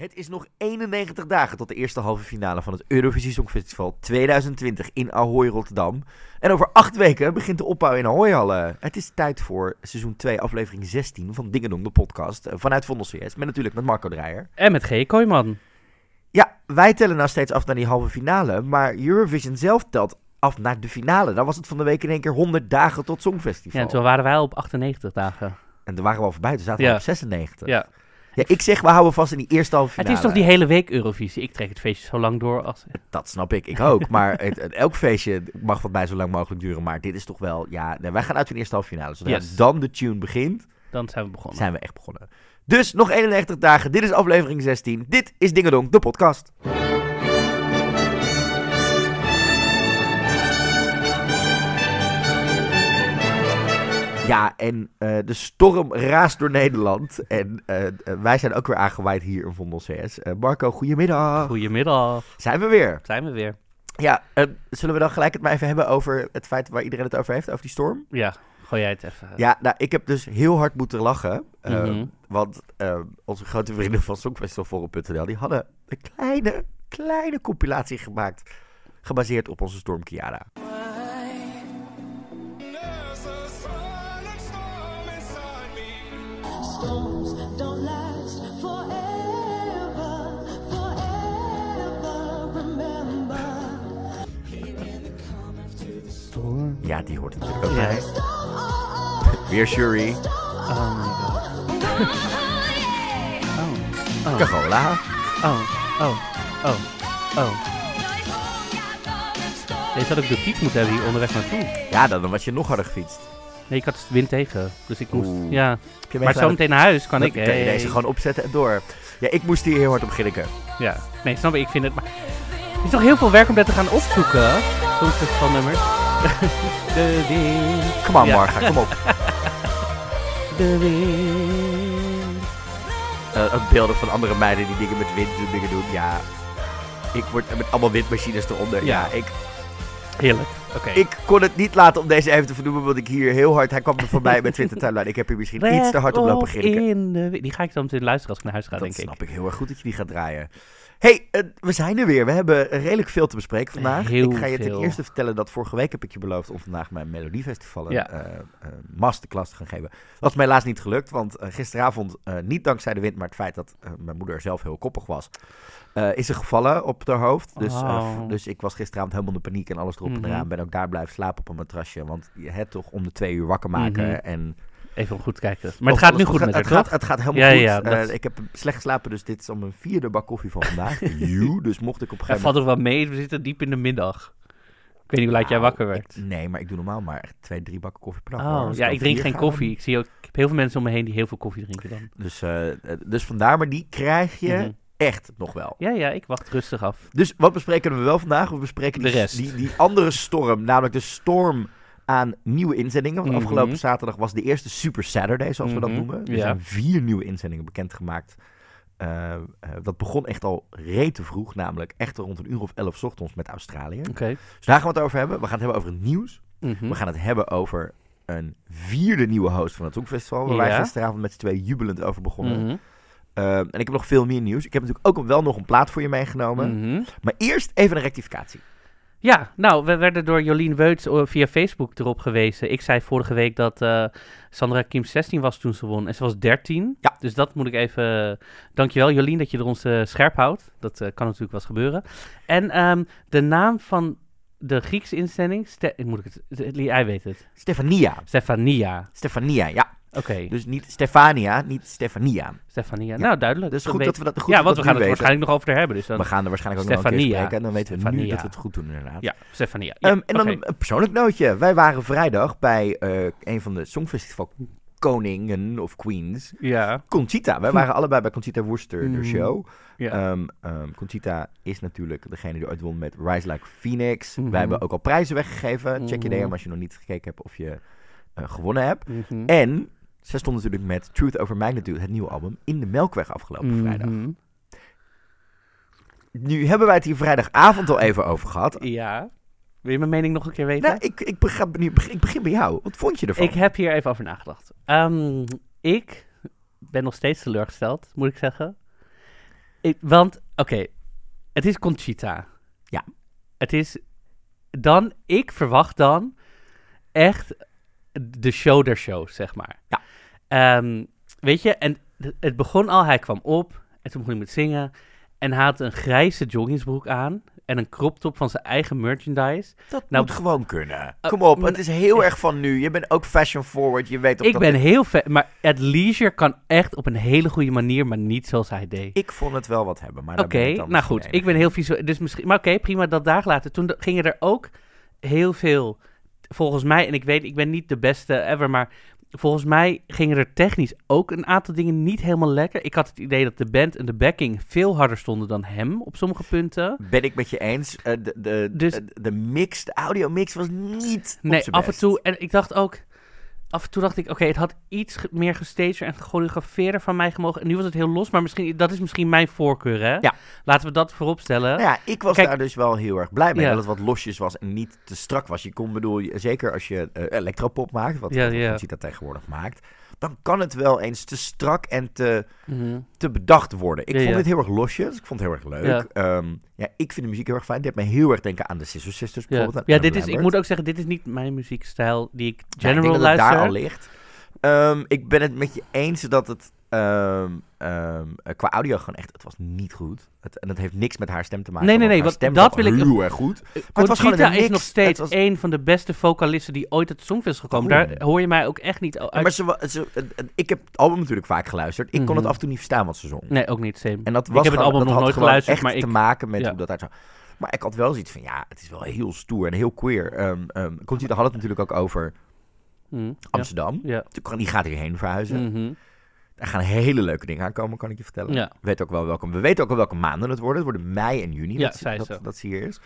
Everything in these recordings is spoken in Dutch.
Het is nog 91 dagen tot de eerste halve finale van het Eurovisie Songfestival 2020 in Ahoy, Rotterdam. En over acht weken begint de opbouw in Ahoy-hallen. Het is tijd voor seizoen 2, aflevering 16 van Dingendong, de podcast. eh, Vanuit Vondel CS, met natuurlijk met Marco Dreyer. En met G. Kooijman. Ja, wij tellen nou steeds af naar die halve finale, maar Eurovision zelf telt af naar de finale. Dan was het van de week in één keer 100 dagen tot Songfestival. Ja, toen waren wij al op 98 dagen. En toen waren we al voorbij, toen zaten we Ja. op 96. Ja. Ja, ik zeg, we houden vast in die eerste halve Het finale. is toch die hele week Eurovisie? Ik trek het feestje zo lang door als... Dat snap ik, ik ook. Maar het, het- elk feestje mag wat mij zo lang mogelijk duren. Maar dit is toch wel, ja, wij gaan uit van de eerste halve finale. Zodra Yes. dan de tune begint, Dan zijn we begonnen. zijn we echt begonnen. Dus nog 91 dagen, dit is aflevering 16. Dit is Dingedong, de podcast. Ja, en eh, de storm raast door Nederland. En eh, eh, wij zijn ook weer aangewaaid hier in Vondel CS. Marco, goedemiddag. Goedemiddag. Zijn we weer. Zijn we weer. Ja, zullen we dan gelijk het maar even hebben over het feit waar iedereen het over heeft, over die storm? Ja, gooi jij het even. Ja, nou, ik heb dus heel hard moeten lachen. Mhm. Want onze grote vrienden van Songfestivalforum.nl, die hadden een kleine, kleine compilatie gemaakt. Gebaseerd op onze storm Kiara. Storms don't last forever, forever. Remember, Ja, die hoort natuurlijk ook bij. Weer Shuri, Oh my god. Oh. Oh. Carola. Oh. Oh. Oh. Oh. Deze had ik de fiets moeten hebben hier onderweg naartoe. Ja, dan was je nog harder gefietst. Nee, ik had de wind tegen. Dus ik moest... Oeh. Ja. Maar zo meteen naar huis kan ik... Kan je deze gewoon opzetten en door. Ja, ik moest hier heel hard op grinniken. Ja. Nee, snap ik. Ik vind het... Maar... Het is toch heel veel werk om dat te gaan opzoeken? Songfestival nummers. de wind. Kom aan, Ja. Marga, kom op. De wind. Ook beelden van andere meiden die dingen met wind doen, dingen doen. Ja, ik word met allemaal windmachines eronder. Ja, Ja. ik, Heerlijk. Ik kon het niet laten om deze even te vernoemen, want ik hier heel hard... Hij kwam er voorbij met Twitter timeline. Ik heb hier misschien iets te hard op lopen grinniken. in de. Die ga ik zo meteen luisteren als ik naar huis ga, Dat denk snap ik. ik heel erg goed dat je die gaat draaien. Hey, eh, we zijn er weer. We hebben redelijk veel te bespreken vandaag. Heel ik ga je ten veel. eerste vertellen dat vorige week heb ik je beloofd om vandaag mijn Melodiefestival een Ja. eh, eh, masterclass te gaan geven. Dat is mij helaas niet gelukt, want gisteravond, niet dankzij de wind, maar het feit dat mijn moeder zelf heel koppig was, is ze gevallen op haar hoofd. Dus, Oh. dus ik was gisteravond helemaal in de paniek en alles erop en Mhm. eraan. Ben ook daar blijven slapen op een matrasje, want je hebt toch om de twee uur wakker maken. Mhm. en Even om goed te kijken. Maar het gaat nu goed gaat- met haar, het gaat, het gaat helemaal Ja, goed. ja, Eh, ik heb slecht geslapen, dus dit is al mijn vierde bak koffie van vandaag. Joe, dus mocht ik op een gegeven valt er wel mee. We zitten diep in de middag. Ik weet niet hoe laat jij Nou, wakker werd. ik- nee, maar ik doe normaal maar echt twee, drie bakken koffie per dag. Oh, ja, ik drink geen koffie. Ik zie ook, ik heb heel veel mensen om me heen die heel veel koffie drinken dan. Dus, eh, eh, dus vandaar, maar die krijg je Mhm. echt nog wel. Ja, ja, ik wacht rustig af. Dus wat bespreken we wel vandaag? We bespreken De die, rest. Die, die andere storm, namelijk de storm aan nieuwe inzendingen. Want Mhm. afgelopen zaterdag was de eerste Super Saturday, zoals we dat Mhm, noemen. Er ja. zijn vier nieuwe inzendingen bekendgemaakt. Eh, dat begon echt al rete vroeg, namelijk echt rond een uur of elf 's ochtends met Australië. Dus daar gaan we het over hebben. We gaan het hebben over het nieuws. Mhm. We gaan het hebben over een vierde nieuwe host van het Songfestival. Waar wij gisteravond met z'n twee jubelend over begonnen. Mhm. Eh, en ik heb nog veel meer nieuws. Ik heb natuurlijk ook wel nog een plaat voor je meegenomen. Maar eerst even een rectificatie. Ja, nou, we werden door Jolien Weuts eh, via Facebook erop gewezen. Ik zei vorige week dat eh, Sandra Kim 16 was toen ze won en ze was 13. Ja. Dus dat moet ik even... Dankjewel Jolien dat je er ons eh, scherp houdt. Dat kan natuurlijk wel eens gebeuren. En ehm, de naam van de Griekse instelling... Ste moet ik het... Weet het. Stefania. Stefania. Stefania, ja. Dus niet Stefania, niet Stefania. Stefania. Nou, duidelijk. Dus goed weet- dat we dat goed Ja, want we gaan het weten. waarschijnlijk nog over haar hebben. Dus dan... We gaan er waarschijnlijk ook nog een keer spreken. En dan weten we nu dat we het goed doen inderdaad. Ja, Stefania. Ja, Ehm, en dan een, persoonlijk nootje. Wij waren vrijdag bij eh, een van de Songfestival koningen of queens. Ja. Conchita. Wij waren allebei bij Conchita Worcester, de Mhm. show. Ja. Ehm, ehm, Conchita is natuurlijk degene die ooit won met Rise Like Phoenix. Mhm. Wij hebben ook al prijzen weggegeven. Check je Mhm. DM als je nog niet gekeken hebt of je eh, gewonnen hebt. Mhm. En zij stond natuurlijk met Truth Over Magnitude, het nieuwe album, in de Melkweg afgelopen vrijdag. Mhm. Nu hebben wij het hier vrijdagavond al even over gehad. Ja. Wil je mijn mening nog een keer weten? Nou, ik, ik, begin, ik begin bij jou. Wat vond je ervan? ik heb hier even over nagedacht. Ehm, ik ben nog steeds teleurgesteld, moet ik zeggen. Ik- want, oké, het is Conchita. Ja. Het is dan, ik verwacht dan echt de show der shows, zeg maar. Ja. Ehm, weet je, en het- begon al, hij kwam op en toen begon hij met zingen. En hij had een grijze joggingsbroek aan en een crop top van zijn eigen merchandise. Dat Nou, moet gewoon kunnen. eh, Kom op, mm, het is heel erg van nu. Je bent ook fashion forward. Je weet ook Ik dat ben dit- heel vet, maar het leisure kan echt op een hele goede manier, maar niet zoals hij deed. Ik vond het wel wat hebben, maar Oké, nou goed. Ik ben heel visueel. Dus misschien, maar oké, prima dat daar laten. Toen gingen er ook heel veel, volgens mij, en ik weet, ik ben niet de beste ever, maar volgens mij gingen er technisch ook een aantal dingen niet helemaal lekker. Ik had het idee dat de band en de backing veel harder stonden dan hem op sommige punten. Ben ik met je eens. Eh, de, de, Dus- de, de mix, de audio mix was niet Nee, af en toe. En ik dacht ook. Af en toe dacht ik, oké, het had iets meer gestaged en gechoreografeerder van mij gemogen. En nu was het heel los, maar misschien, dat is misschien mijn voorkeur, hè? Ja. Laten we dat voorop stellen. Nou ja, ik was Kijk- daar dus wel heel erg blij mee. Ja. Dat het wat losjes was en niet te strak was. Je kon, bedoel, je- zeker als je eh, electropop maakt, wat Ja, wat ja. dat tegenwoordig maakt, dan kan het wel eens te strak en te, Mhm. te bedacht worden. Ik Ja, vond ja. dit heel erg losjes. Ik vond het heel erg leuk. Ja. Ja. ja, ik vind de muziek heel erg fijn. Dit heeft me heel erg denken aan de Sister Sisters Ja, bijvoorbeeld. ja aan dit is, ik moet ook zeggen, dit is niet mijn muziekstijl die ik Ja, ik general denk dat het luister. daar al ligt. Ehm, ik ben het met je eens dat het ehm, ehm, eh, qua audio gewoon echt, het was niet goed. Het, en dat heeft niks met haar stem te maken. Nee, nee, nee, haar want stem dat wil ik- heel erg goed. het was gewoon is nog steeds was- een van de beste vocalisten die ooit het Songfest is gekomen. Daar hoor je mij ook echt niet uit. Ja, maar ze, eh, eh, ik heb het album natuurlijk vaak geluisterd. Ik kon Mhm. het af en toe niet verstaan wat ze zong. Nee, ook niet, same. En dat Ik was heb het album nog nooit geluisterd, echt maar ik- te maken met ja. hoe dat uit zou. Maar ik had wel zoiets van, ja, het is wel heel stoer en heel queer. Ehm um, Conchita had het natuurlijk ook over Mhm, Amsterdam. Ja. Toen- Die gaat hierheen verhuizen. Mhm. Er gaan hele leuke dingen aankomen, kan ik je vertellen. Ja. We, weten ook wel welke, we weten ook al welke maanden het worden. Het worden mei en juni Ja, dat, ze- zei dat, dat ze hier is.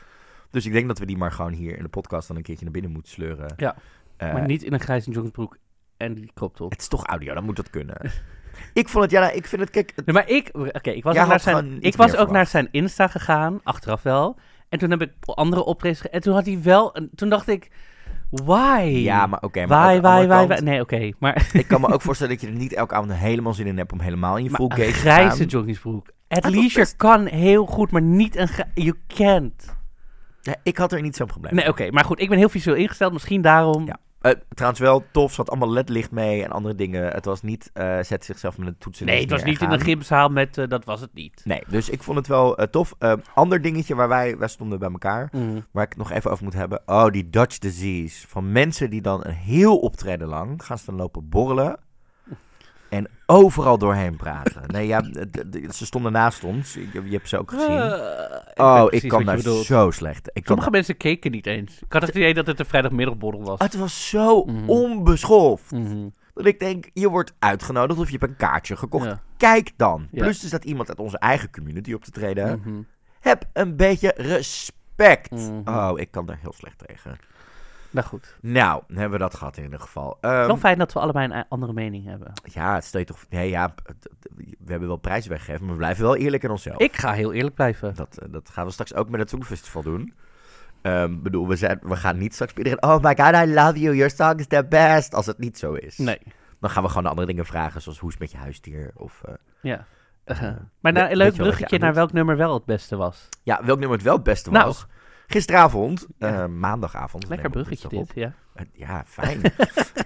Dus ik denk dat we die maar gewoon hier in de podcast dan een keertje naar binnen moeten sleuren. Ja. Eh, maar niet in een grijze joggingsbroek en die crop top. Het is toch audio, dan moet dat kunnen. ik vond het, ja, nou, ik vind het, kijk, het- Nee, maar ik, oké, ik was, ook naar, zijn, ik was ook naar zijn Insta gegaan, achteraf wel. En toen heb ik andere optredens En toen had hij wel, een, toen dacht ik, why? ja, maar oké. maar Why, why, why? Nee, oké, maar, Ik kan me ook voorstellen dat je er niet elke avond helemaal zin in hebt om helemaal in je full maar gate een te grijze gaan. joggingsbroek. het Athleisure best- kan heel goed, maar niet een... You can't. Ja, ik had er niet zo'n probleem Nee, oké, maar goed, ik ben heel visueel ingesteld. Misschien daarom... Ja. Eh, trouwens wel tof, ze had allemaal ledlicht mee en andere dingen. Het was niet, eh zet zichzelf met een toetsen. nee, het was niet in een gymzaal met... eh, dat was het niet. Nee, dus ik vond het wel tof. Eh, ander dingetje waar wij, wij stonden bij elkaar, Mhm. waar ik het nog even over moet hebben. Oh, die Dutch disease. Van mensen die dan een heel optreden lang gaan staan lopen borrelen. En overal doorheen praten. Nee, ja, ze stonden naast ons. Je, je hebt ze ook gezien. Eh, weet oh, ik kan daar bedoelt. zo slecht. Ik Sommige mensen keken niet eens. Ik had het idee dat het een vrijdagmiddagborrel was. Het was zo Mhm. onbeschoft. Mhm. Dat ik denk, je wordt uitgenodigd of je hebt een kaartje gekocht. Ja. Kijk dan. Ja. Plus er staat iemand uit onze eigen community op te treden. Mhm. Heb een beetje respect. Oh, ik kan daar heel slecht tegen. Nou goed. Nou, hebben we dat gehad in ieder geval. Ehm, Wel fijn dat we allebei een a- andere mening hebben. ja, stel je toch... Nee, ja, we hebben wel prijzen weggegeven, maar we blijven wel eerlijk in onszelf. Ik ga heel eerlijk blijven. Dat, eh, dat gaan we straks ook met het Songfestival doen. Ehm bedoel, we, zijn, we gaan niet straks bij iedereen... Oh my god, I love you, your song is the best. Als het niet zo is. Nee. Dan gaan we gewoon andere dingen vragen, zoals hoe is het met je huisdier? Of, eh, Ja. eh, Maar nou, een leuk bruggetje naar welk nummer wel het beste was. Ja, welk nummer het wel het beste Nou. Gisteravond, Ja. eh, maandagavond. Lekker bruggetje dit, ja. Eh, ja, fijn.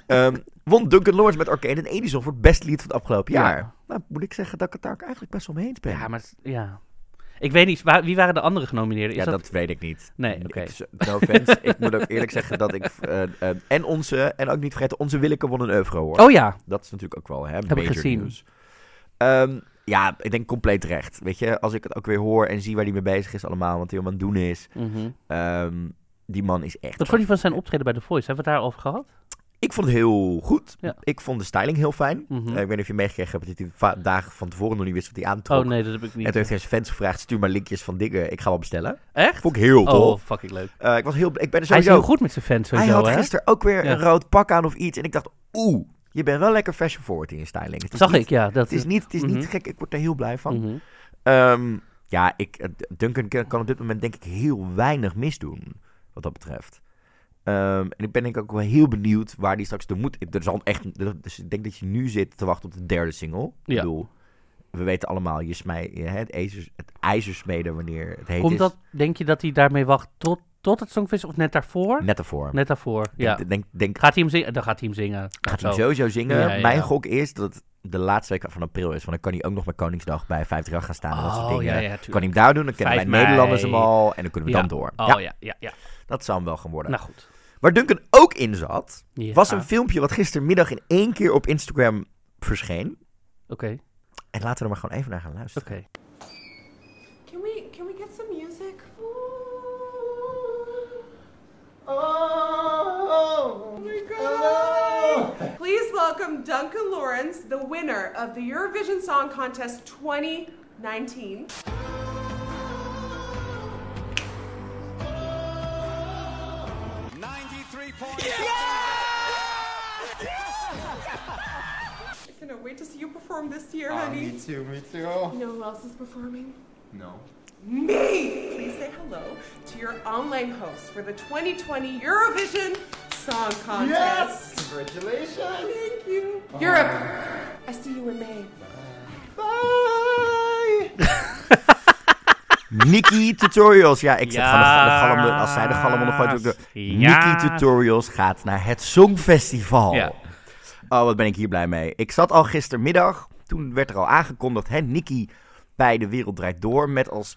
Ehm, won Duncan Lawrence met Arcade en Edison voor het beste lied van het afgelopen Ja. jaar. Nou, moet ik zeggen dat ik het daar eigenlijk best wel mee eens ben. Ja, maar het- ja. Ik weet niet, waar- wie waren de andere genomineerden? Is ja, dat... dat... weet ik niet. Nee, oké. No offense, ik moet ook eerlijk zeggen dat ik... eh, en onze, en ook niet vergeten, onze Willeke won een euro hoor. Oh ja, Dat is natuurlijk ook wel hè, Heb ik gezien. Ja, ik denk compleet recht. Weet je, als ik het ook weer hoor en zie waar hij mee bezig is allemaal, wat hij allemaal aan het doen is. Mhm. ehm, die man is echt... Wat vond je van zijn optreden bij The Voice? Hebben we het daarover gehad? Ik vond het heel goed. Ja. Ik vond de styling heel fijn. Mhm. Eh, ik weet niet of je meegekregen hebt dat hij dagen van tevoren nog niet wist wat hij aantrok. Oh nee, dat heb ik niet. En toen heeft hij zijn fans gevraagd, stuur maar linkjes van dingen. Ik ga wel bestellen. Echt? Vond ik heel Oh, tof. fucking leuk. Eh, ik was heel, ik ben er Hij is sowieso... heel goed met zijn fans hij sowieso, had hè? gisteren ook weer Ja. een rood pak aan of iets. En ik dacht, oeh, je bent wel lekker fashion forward in je styling. Het is Zag niet- ik, ja. Dat Het is niet, het is Mhm. niet gek, ik word er heel blij van. Mhm. Ehm, ja, ik, eh, Duncan kan op dit moment denk ik heel weinig misdoen, wat dat betreft. Ehm, en ik ben denk ik ook wel heel benieuwd waar die straks de moet... Er zal echt, dus ik denk dat je nu zit te wachten op de derde single. Ik bedoel, we weten allemaal, je smij, het, ijzer, het ijzersmeden wanneer het heet Komt is. dat, denk je dat hij daarmee wacht tot, tot het Songfestival of net daarvoor? Net ervoor. Net daarvoor, ja. Denk, denk, denk, Gaat hij hem zingen? Dan gaat hij hem zingen. gaat hij Zo. sowieso zingen. Ja, ja, Mijn gok is dat het de laatste week van april is. Want dan kan hij ook nog met Koningsdag bij 50 gaan staan en dat soort Oh, dingen. ja, kan hij hem daar doen, dan kennen wij 5 mei. Nederlanders hem al en dan kunnen we dan door. Oh ja, ja, ja, ja. dat zou hem wel gaan worden. Nou goed. Waar Duncan ook in zat, was een filmpje wat gistermiddag in één keer op Instagram verscheen. Oké, En laten we er maar gewoon even naar gaan luisteren. oké. Oh my god. Please welcome Duncan Lawrence, the winner of the Eurovision Song Contest 2019. I cannot wait to see you perform this year, honey. Ah, me too, me too. You know who else is performing? No. Me! Please say hello to your online host for the 2020 Eurovision Song Contest. Congratulations. Thank you. Europe, I see you in May. Bye. Nikki Tutorials. Ja, ik zet gewoon de, de galm, als zij de galm de- Ja. Nikki Tutorials gaat naar het Songfestival. Ja. Oh, wat ben ik hier blij mee. Ik zat al gistermiddag, toen werd er al aangekondigd, hè, Nikki bij De Wereld Draait Door, met als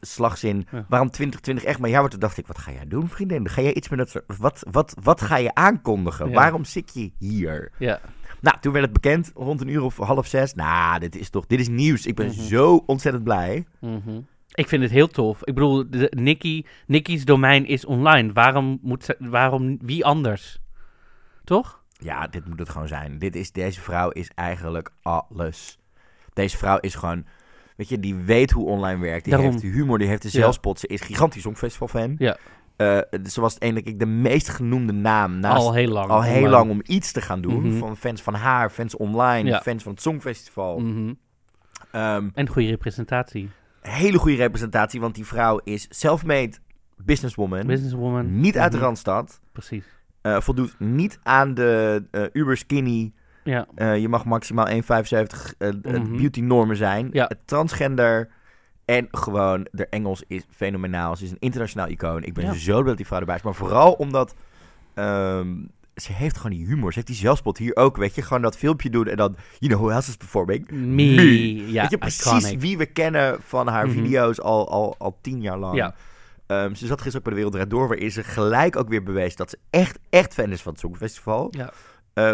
slagzin, Ja. waarom 2020 echt maar ja, wordt. Toen dacht ik, wat ga jij doen, vriendin? Ga jij iets met dat soort- wat, wat, wat ga je aankondigen? Ja. Waarom zit je hier? Ja. Nou, toen werd het bekend, rond een uur of half zes. Nou, dit is toch, dit is nieuws. Ik ben Mhm. zo ontzettend blij. Mhm. Ik vind het heel tof. Ik bedoel, de, Nikki, Nikki's domein is online. Waarom moet ze, waarom, wie anders? Toch? Ja, dit moet het gewoon zijn. Dit is, deze vrouw is eigenlijk alles. Deze vrouw is gewoon, weet je, die weet hoe online werkt. Die Daarom. heeft humor, die heeft de zelfspot. Ze is gigantisch Songfestival-fan. Ja. Eh, ze was eigenlijk de meest genoemde naam naast al heel lang. al heel online. lang om iets te gaan doen. Mhm. Van fans van haar, fans online, Ja. fans van het Songfestival. Mhm. Ehm, En goede representatie. hele goede representatie, want die vrouw is self-made businesswoman. Businesswoman. Niet uit de Mhm. Randstad. Precies. Eh, voldoet niet aan de eh, uber skinny. Ja. eh, je mag maximaal 1,75 eh, eh, Mhm. beauty normen zijn. Ja. Eh, transgender. En gewoon, de Engels is fenomenaal. Ze is een internationaal icoon. Ik ben Ja. zo blij dat die vrouw erbij is. Maar vooral omdat ehm, ze heeft gewoon die humor. Ze heeft die zelfspot hier ook, weet je. Gewoon dat filmpje doen en dan, you know who else is performing? Me. Ja, weet je, precies iconic. wie we kennen van haar Mhm. video's al, al, al tien jaar lang. Ja. Ehm, ze zat gisteren ook bij de Wereld Door, waarin ze gelijk ook weer bewees dat ze echt, echt fan is van het Songfestival. Ja.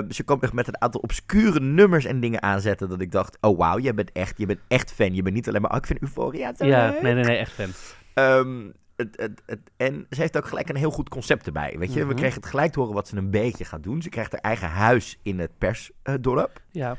Ze kwam echt met een aantal obscure nummers en dingen aanzetten dat ik dacht, oh wauw, jij bent echt, je bent echt fan. Je bent niet alleen maar, oh, ik vind Euphoria zo Ja, leuk. nee, nee, nee, echt fan. Ehm, het, het, het, en ze heeft ook gelijk een heel goed concept erbij. Weet je, we Mhm. kregen het gelijk te horen wat ze een beetje gaat doen. Ze krijgt haar eigen huis in het persdorp. Ja.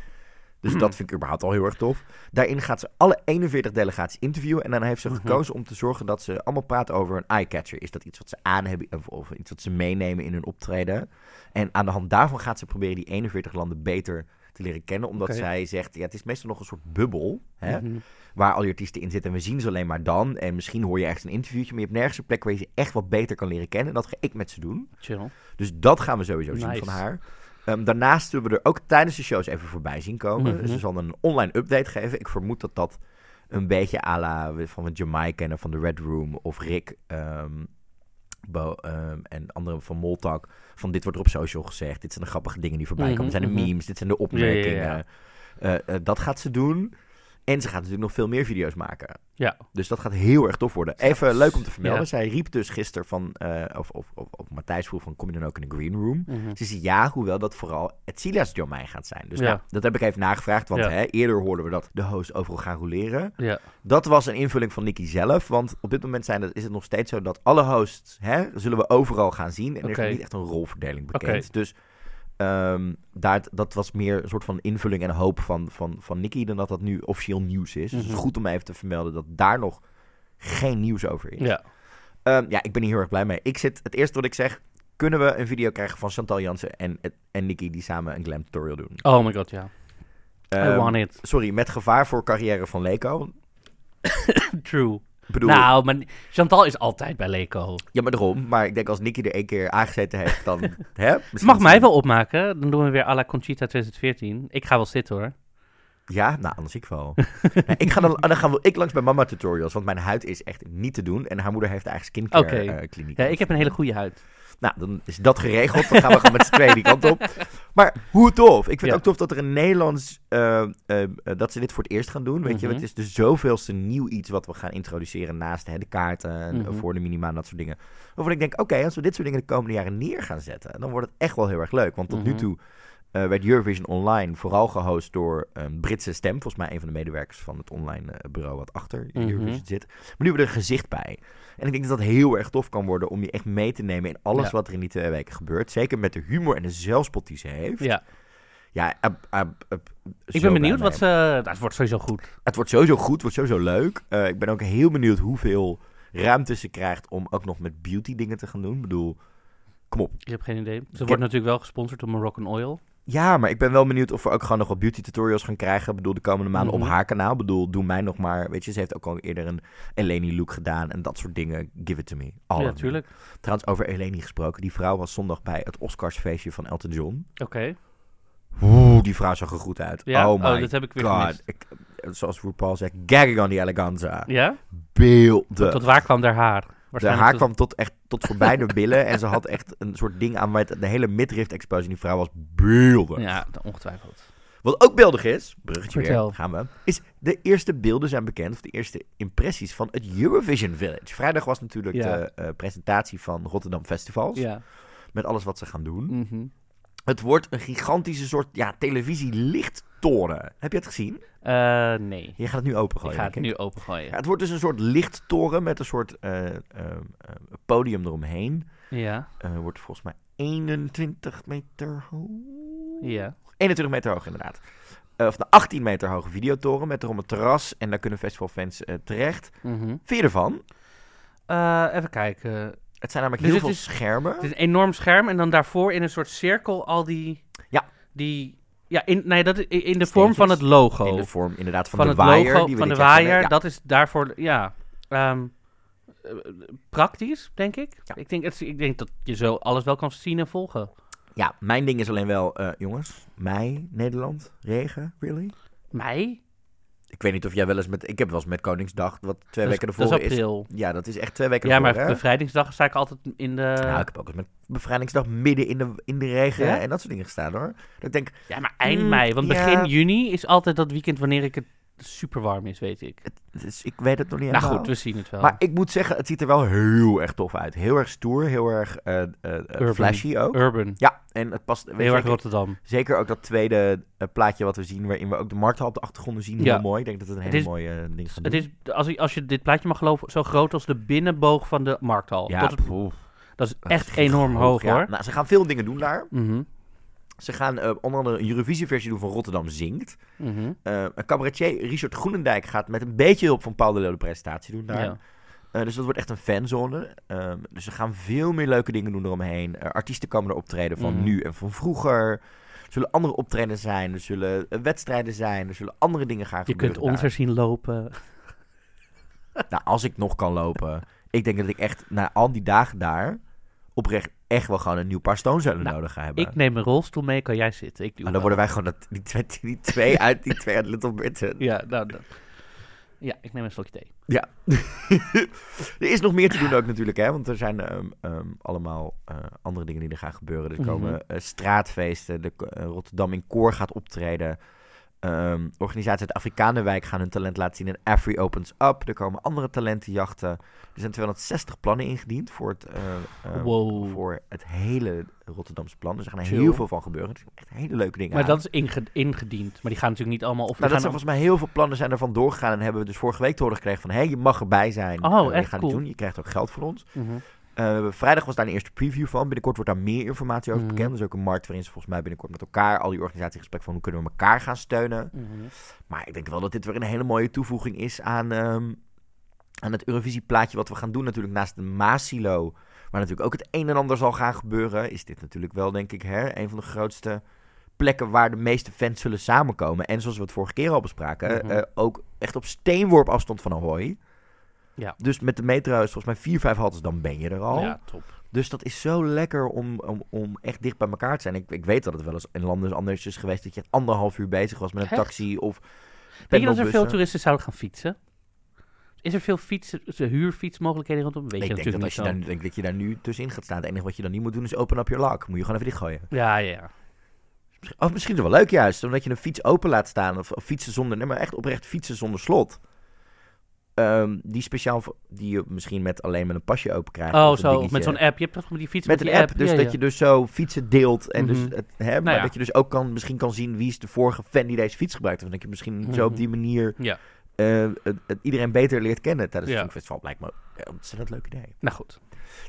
Dus dat vind ik überhaupt al heel erg tof. Daarin gaat ze alle 41 delegaties interviewen. En dan heeft ze Mhm. gekozen om te zorgen dat ze allemaal praten over een eyecatcher. Is dat iets wat ze aan hebben of, of iets wat ze meenemen in hun optreden? En aan de hand daarvan gaat ze proberen die 41 landen beter te leren kennen. Omdat zij zegt, ja, het is meestal nog een soort bubbel. Hè? Mhm. Waar al die artiesten in zitten. En we zien ze alleen maar dan. En misschien hoor je ergens een interviewtje. Maar je hebt nergens een plek waar je ze echt wat beter kan leren kennen. En dat ga ik met ze doen. Chill. Dus dat gaan we sowieso zien van haar. Ehm, daarnaast zullen we er ook tijdens de shows even voorbij zien komen. Mhm. Dus ze zal een online update geven. Ik vermoed dat dat een beetje à la van wat Jamai kennen van de Red Room of Rick ehm, Bo, ehm, en anderen van Moltak. Van dit wordt er op social gezegd. Dit zijn de grappige dingen die voorbij Mhm, komen. Dit zijn de mhm. memes, dit zijn de opmerkingen. ja, ja. Eh, eh, dat gaat ze doen. En ze gaat natuurlijk nog veel meer video's maken. Ja. Dus dat gaat heel erg tof worden. Even leuk om te vermelden. Ja. Zij riep dus gisteren van, eh, of, of, of, of Matthijs vroeg van, kom je dan ook in de green room? Mhm. Ze zei ja, hoewel dat vooral het Silas domein gaat zijn. Dus Ja. nou, dat heb ik even nagevraagd, want Ja. hè, eerder hoorden we dat de host overal gaan roleren. Ja. Dat was een invulling van Nicky zelf, want op dit moment zijn, is het nog steeds zo dat alle hosts hè, zullen we overal gaan zien. En er is niet echt een rolverdeling bekend. Dus ehm, daar, dat was meer een soort van invulling en hoop van, van, van Nicky dan dat dat nu officieel nieuws is. Dus het Mhm. is goed om even te vermelden dat daar nog geen nieuws over is. Ja. Ehm, ja, ik ben hier heel erg blij mee. Ik zit, het eerste wat ik zeg, kunnen we een video krijgen van Chantal Jansen en, en Nicky die samen een glam tutorial doen? Oh my god, ja. I Ehm, want it. Sorry, met gevaar voor carrière van Leko. True. Bedoel, Nou, maar Chantal is altijd bij Leco. ja, maar daarom. Maar ik denk als Nicky er één keer aangezeten heeft, dan... hè, mag mij wel opmaken. Dan doen we weer à la Conchita 2014. Ik ga wel zitten hoor. Ja, nou, anders ik wel. Ik ga dan, dan gaan we, ik langs bij mama tutorials, want mijn huid is echt niet te doen. En haar moeder heeft eigen skincare eh, kliniek. Ja, ik heb een hele goede huid. Nou, dan is dat geregeld. Dan gaan we gewoon met z'n tweeën die kant op. Maar hoe tof. Ik vind Ja. het ook tof dat er een Nederlands... eh, eh, dat ze dit voor het eerst gaan doen. Weet je, Mhm. het is de zoveelste nieuw iets wat we gaan introduceren naast hè, de kaarten en Mhm. voor de minima en dat soort dingen. Waarvan ik denk, oké, als we dit soort dingen de komende jaren neer gaan zetten, dan wordt het echt wel heel erg leuk. Want tot nu Mhm. toe eh, werd Eurovision Online vooral gehost door een Britse stem. Volgens mij een van de medewerkers van het online eh, bureau wat achter Mhm. Eurovision zit. Maar nu hebben we er een gezicht bij. En ik denk dat dat heel erg tof kan worden om je echt mee te nemen in alles Ja. wat er in die twee weken gebeurt. Zeker met de humor en de zelfspot die ze heeft. Ja, Ja, ik ben benieuwd wat ze... Nou, het wordt sowieso goed. Het wordt sowieso goed, het wordt sowieso leuk. Eh, ik ben ook heel benieuwd hoeveel ruimte ze krijgt om ook nog met beauty dingen te gaan doen. Ik bedoel, kom op. Ik heb geen idee. Ze wordt natuurlijk wel gesponsord door Moroccan Oil. Ja, maar ik ben wel benieuwd of we ook gewoon nog wat beauty tutorials gaan krijgen. Ik bedoel, de komende maanden Mhm. op haar kanaal. Ik bedoel, doe mij nog maar. Weet je, ze heeft ook al eerder een Eleni look gedaan en dat soort dingen. Give it to me. All ja, of me. tuurlijk. Trouwens, over Eleni gesproken. Die vrouw was zondag bij het Oscarsfeestje van Elton John. Oké. Oeh, die vrouw zag er goed uit. Ja, oh my oh, dat heb ik weer god. Ik, zoals RuPaul zegt, gagging on the eleganza. Ja? Beelden. Tot waar kwam daar haar? De haar tot- kwam tot, echt, tot voorbij de billen. en ze had echt een soort ding aan waar de hele midriff exposure in die vrouw was beelden. Ja, ongetwijfeld. Wat ook beeldig is, bruggetje Vertel. weer, gaan we, is de eerste beelden zijn bekend, of de eerste impressies van het Eurovision Village. Vrijdag was natuurlijk Ja. de eh, presentatie van Rotterdam Festivals, Ja. met alles wat ze gaan doen. Mhm. Het wordt een gigantische soort ja, televisielichttoren. Heb je het gezien? Eh, nee. Je gaat het nu Ik opengooien. ga het ik. nu opengooien. Ja, het wordt dus een soort lichttoren met een soort eh, eh, podium eromheen. Ja. Wordt volgens mij 21 meter hoog. Ja. 21 meter hoog, inderdaad. Of een 18 meter hoge videotoren met erom een terras. En daar kunnen festivalfans terecht. Mhm. Vind je ervan? Eh, even kijken. Het zijn namelijk Dus heel veel is- schermen. Het is een enorm scherm en dan daarvoor in een soort cirkel al die... Ja. Die... Ja, in, nee, dat in de vorm van het logo. in de vorm inderdaad van, van de het waaier. logo die we van de waaier. Ja. Dat is daarvoor, ja. ehm, eh, praktisch, denk ik. Ja. Ik, denk, het, ik denk dat je zo alles wel kan zien en volgen. ja, mijn ding is alleen wel, eh, jongens, mei, Nederland, regen, really? Mei? Ik weet niet of jij wel eens met, ik heb wel eens met Koningsdag, wat twee Dat is- weken dat is ervoor is. april. Ja, dat is echt twee weken Ja, ervoor, maar hè? bevrijdingsdag sta ik altijd in de... Nou, ik heb ook eens met bevrijdingsdag midden in de, in de regen Ja? en dat soort dingen gestaan hoor. Dat ik denk, Ja, maar eind Mm, mei. Want ja. begin juni is altijd dat weekend wanneer ik het super warm is, weet ik. het is, ik weet het nog niet Nou helemaal. goed, we zien het wel. Maar ik moet zeggen, het ziet er wel heel erg tof uit. Heel erg stoer, heel erg eh, eh, eh, flashy ook. Urban. Ja, en het past weet Heel je, erg Rotterdam. zeker ook dat tweede plaatje wat we zien, waarin we ook de markthal op de achtergrond zien. Ja. Heel mooi. Ik denk dat het een hele is- mooie ding gaat Het is, als, ik- als je dit plaatje mag geloven, zo groot als de binnenboog van de markthal. ja, Tot het- poeh, dat is dat echt is enorm hoog, ja. hoor. Nou, ze gaan veel dingen doen daar. Mhm, Ze gaan eh, onder andere een Eurovisie-versie doen van Rotterdam Zingt. mhm. Eh, een cabaretier, Richard Groenendijk, gaat met een beetje hulp van Paul de Leeuw de presentatie doen daar. Ja. Eh, dus dat wordt echt een fanzone. Ehm, dus ze gaan veel meer leuke dingen doen eromheen. Artiesten komen er optreden van Mhm. nu en van vroeger. Er zullen andere optredens zijn. Er zullen wedstrijden zijn. Er zullen andere dingen gaan Je gebeuren kunt ons er zien lopen. Nou, als ik nog kan lopen. Ik denk dat ik echt na al die dagen daar... oprecht echt wel gewoon een nieuw paar stoomzuilen Nou, nodig ga hebben. Ik neem een rolstoel mee, kan jij zitten. Ik doe Maar dan worden wij gewoon dat, die, twee, die twee uit die twee uit Little Britain. Ja, nou, dat- ja, ik neem een slokje thee. Ja. er is nog meer te doen ook natuurlijk, hè. Want er zijn ehm, ehm, allemaal eh, andere dingen die er gaan gebeuren. Er Mhm. komen eh, straatfeesten. De, eh, Rotterdam in Koor gaat optreden. Ehm organisaties uit de Afrikanenwijk gaan hun talent laten zien in Afri Opens Up. Er komen andere talentenjachten. Er zijn 260 plannen ingediend voor het, eh, ehm, Wow. voor het hele Rotterdamse plan. Dus er gaan er heel veel van gebeuren. Het zijn echt hele leuke dingen Maar aan. dat is inge- ingediend. Maar die gaan natuurlijk niet allemaal... Of Nou, dat zijn volgens mij heel veel plannen zijn ervan doorgegaan. En hebben we dus vorige week te horen gekregen van... hé, hey, je mag erbij zijn. Oh, Eh, je echt gaat cool. het doen. Je krijgt ook geld van ons. Mhm. Eh, vrijdag was daar een eerste preview van. Binnenkort wordt daar meer informatie over Mhm. bekend. Dus ook een markt waarin ze volgens mij binnenkort met elkaar... al die organisaties in gesprek van hoe kunnen we elkaar gaan steunen. Mhm. Maar ik denk wel dat dit weer een hele mooie toevoeging is aan, ehm, aan het Eurovisie-plaatje wat we gaan doen. Natuurlijk naast de Maasilo, waar natuurlijk ook het een en ander zal gaan gebeuren, is dit natuurlijk wel, denk ik, hè, een van de grootste plekken waar de meeste fans zullen samenkomen. En zoals we het vorige keer al bespraken, Mhm. eh, ook echt op steenworp afstand van Ahoy. Ja. Dus met de metro is volgens mij vier, vijf haltes, dan ben je er al. Ja, top. Dus dat is zo lekker om, om, om echt dicht bij elkaar te zijn. Ik, ik weet dat het wel eens in landen anders is geweest dat je anderhalf uur bezig was met een Echt? taxi of Denk je dat er veel toeristen zouden gaan fietsen? Is er veel fietsen, huurfietsmogelijkheden rondom? Weet ik je denk dat, natuurlijk als je denk dat je daar nu tussenin gaat staan. Het enige wat je dan niet moet doen is open up your lock. Moet je gewoon even dichtgooien. Ja, ja, ja. Of misschien is het wel leuk juist, omdat je een fiets open laat staan. Of, of fietsen zonder, nee, maar echt oprecht fietsen zonder slot. Ehm, die speciaal, die je misschien met alleen met een pasje open krijgt. Oh, een zo, met zo'n app. Je hebt toch met die fiets Met een die app, dus Ja, dat ja. je dus zo fietsen deelt. En dus Mhm. het, hè, maar ja. dat je dus ook kan, misschien kan zien wie is de vorige fan die deze fiets gebruikt. Of dat je misschien zo op die manier Ja. eh, het, het iedereen beter leert kennen tijdens het Songfestival. Lijkt me een ontzettend leuk idee. Nou goed.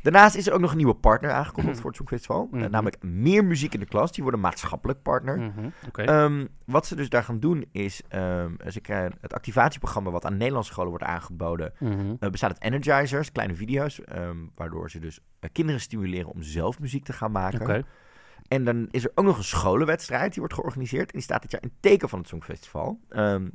Daarnaast is er ook nog een nieuwe partner aangekondigd voor het Songfestival. Eh, Mhm. namelijk Meer Muziek in de Klas. Die worden maatschappelijk partner. Mhm. Ehm, wat ze dus daar gaan doen is, ehm, ze krijgen het activatieprogramma wat aan Nederlandse scholen wordt aangeboden, Mhm. eh, bestaat uit energizers, kleine video's, ehm, waardoor ze dus eh, kinderen stimuleren om zelf muziek te gaan maken. En dan is er ook nog een scholenwedstrijd, die wordt georganiseerd. En die staat dit jaar in teken van het Songfestival. Ehm,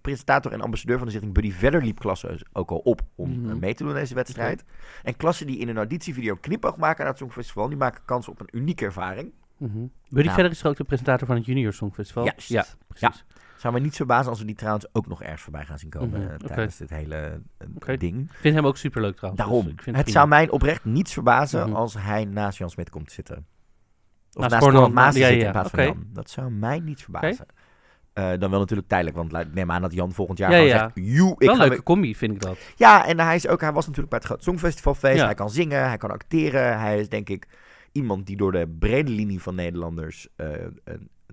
presentator en ambassadeur van de stichting Buddy Vedder liep klassen dus ook al op om Mhm. eh, mee te doen aan deze wedstrijd. En klassen die in een auditievideo knipoog maken naar het Songfestival, die maken kans op een unieke ervaring. Mhm. Buddy Nou. Verder is ook de presentator van het Junior Songfestival. Juist. Ja, precies. Zou me niet verbazen als we die trouwens ook nog ergens voorbij gaan zien komen Mhm, eh, tijdens dit hele eh, ding. Ik vind hem ook superleuk trouwens. Daarom. dus ik vind het zou mij oprecht niets verbazen Mhm. als hij naast Jan Smit komt te zitten. Of Naast naast Maas ja, zit ja, in plaats van oké. Jan. Dat zou mij niets verbazen. Eh, dan wel natuurlijk tijdelijk, want neem aan dat Jan volgend jaar Ja, ja. zegt... "Joe, ik Wel een leuke weer-" combi, vind ik dat. Ja, en hij, is ook, hij was natuurlijk bij het Groot Songfestivalfeest. Ja. Hij kan zingen, hij kan acteren. Hij is denk ik iemand die door de brede linie van Nederlanders... eh,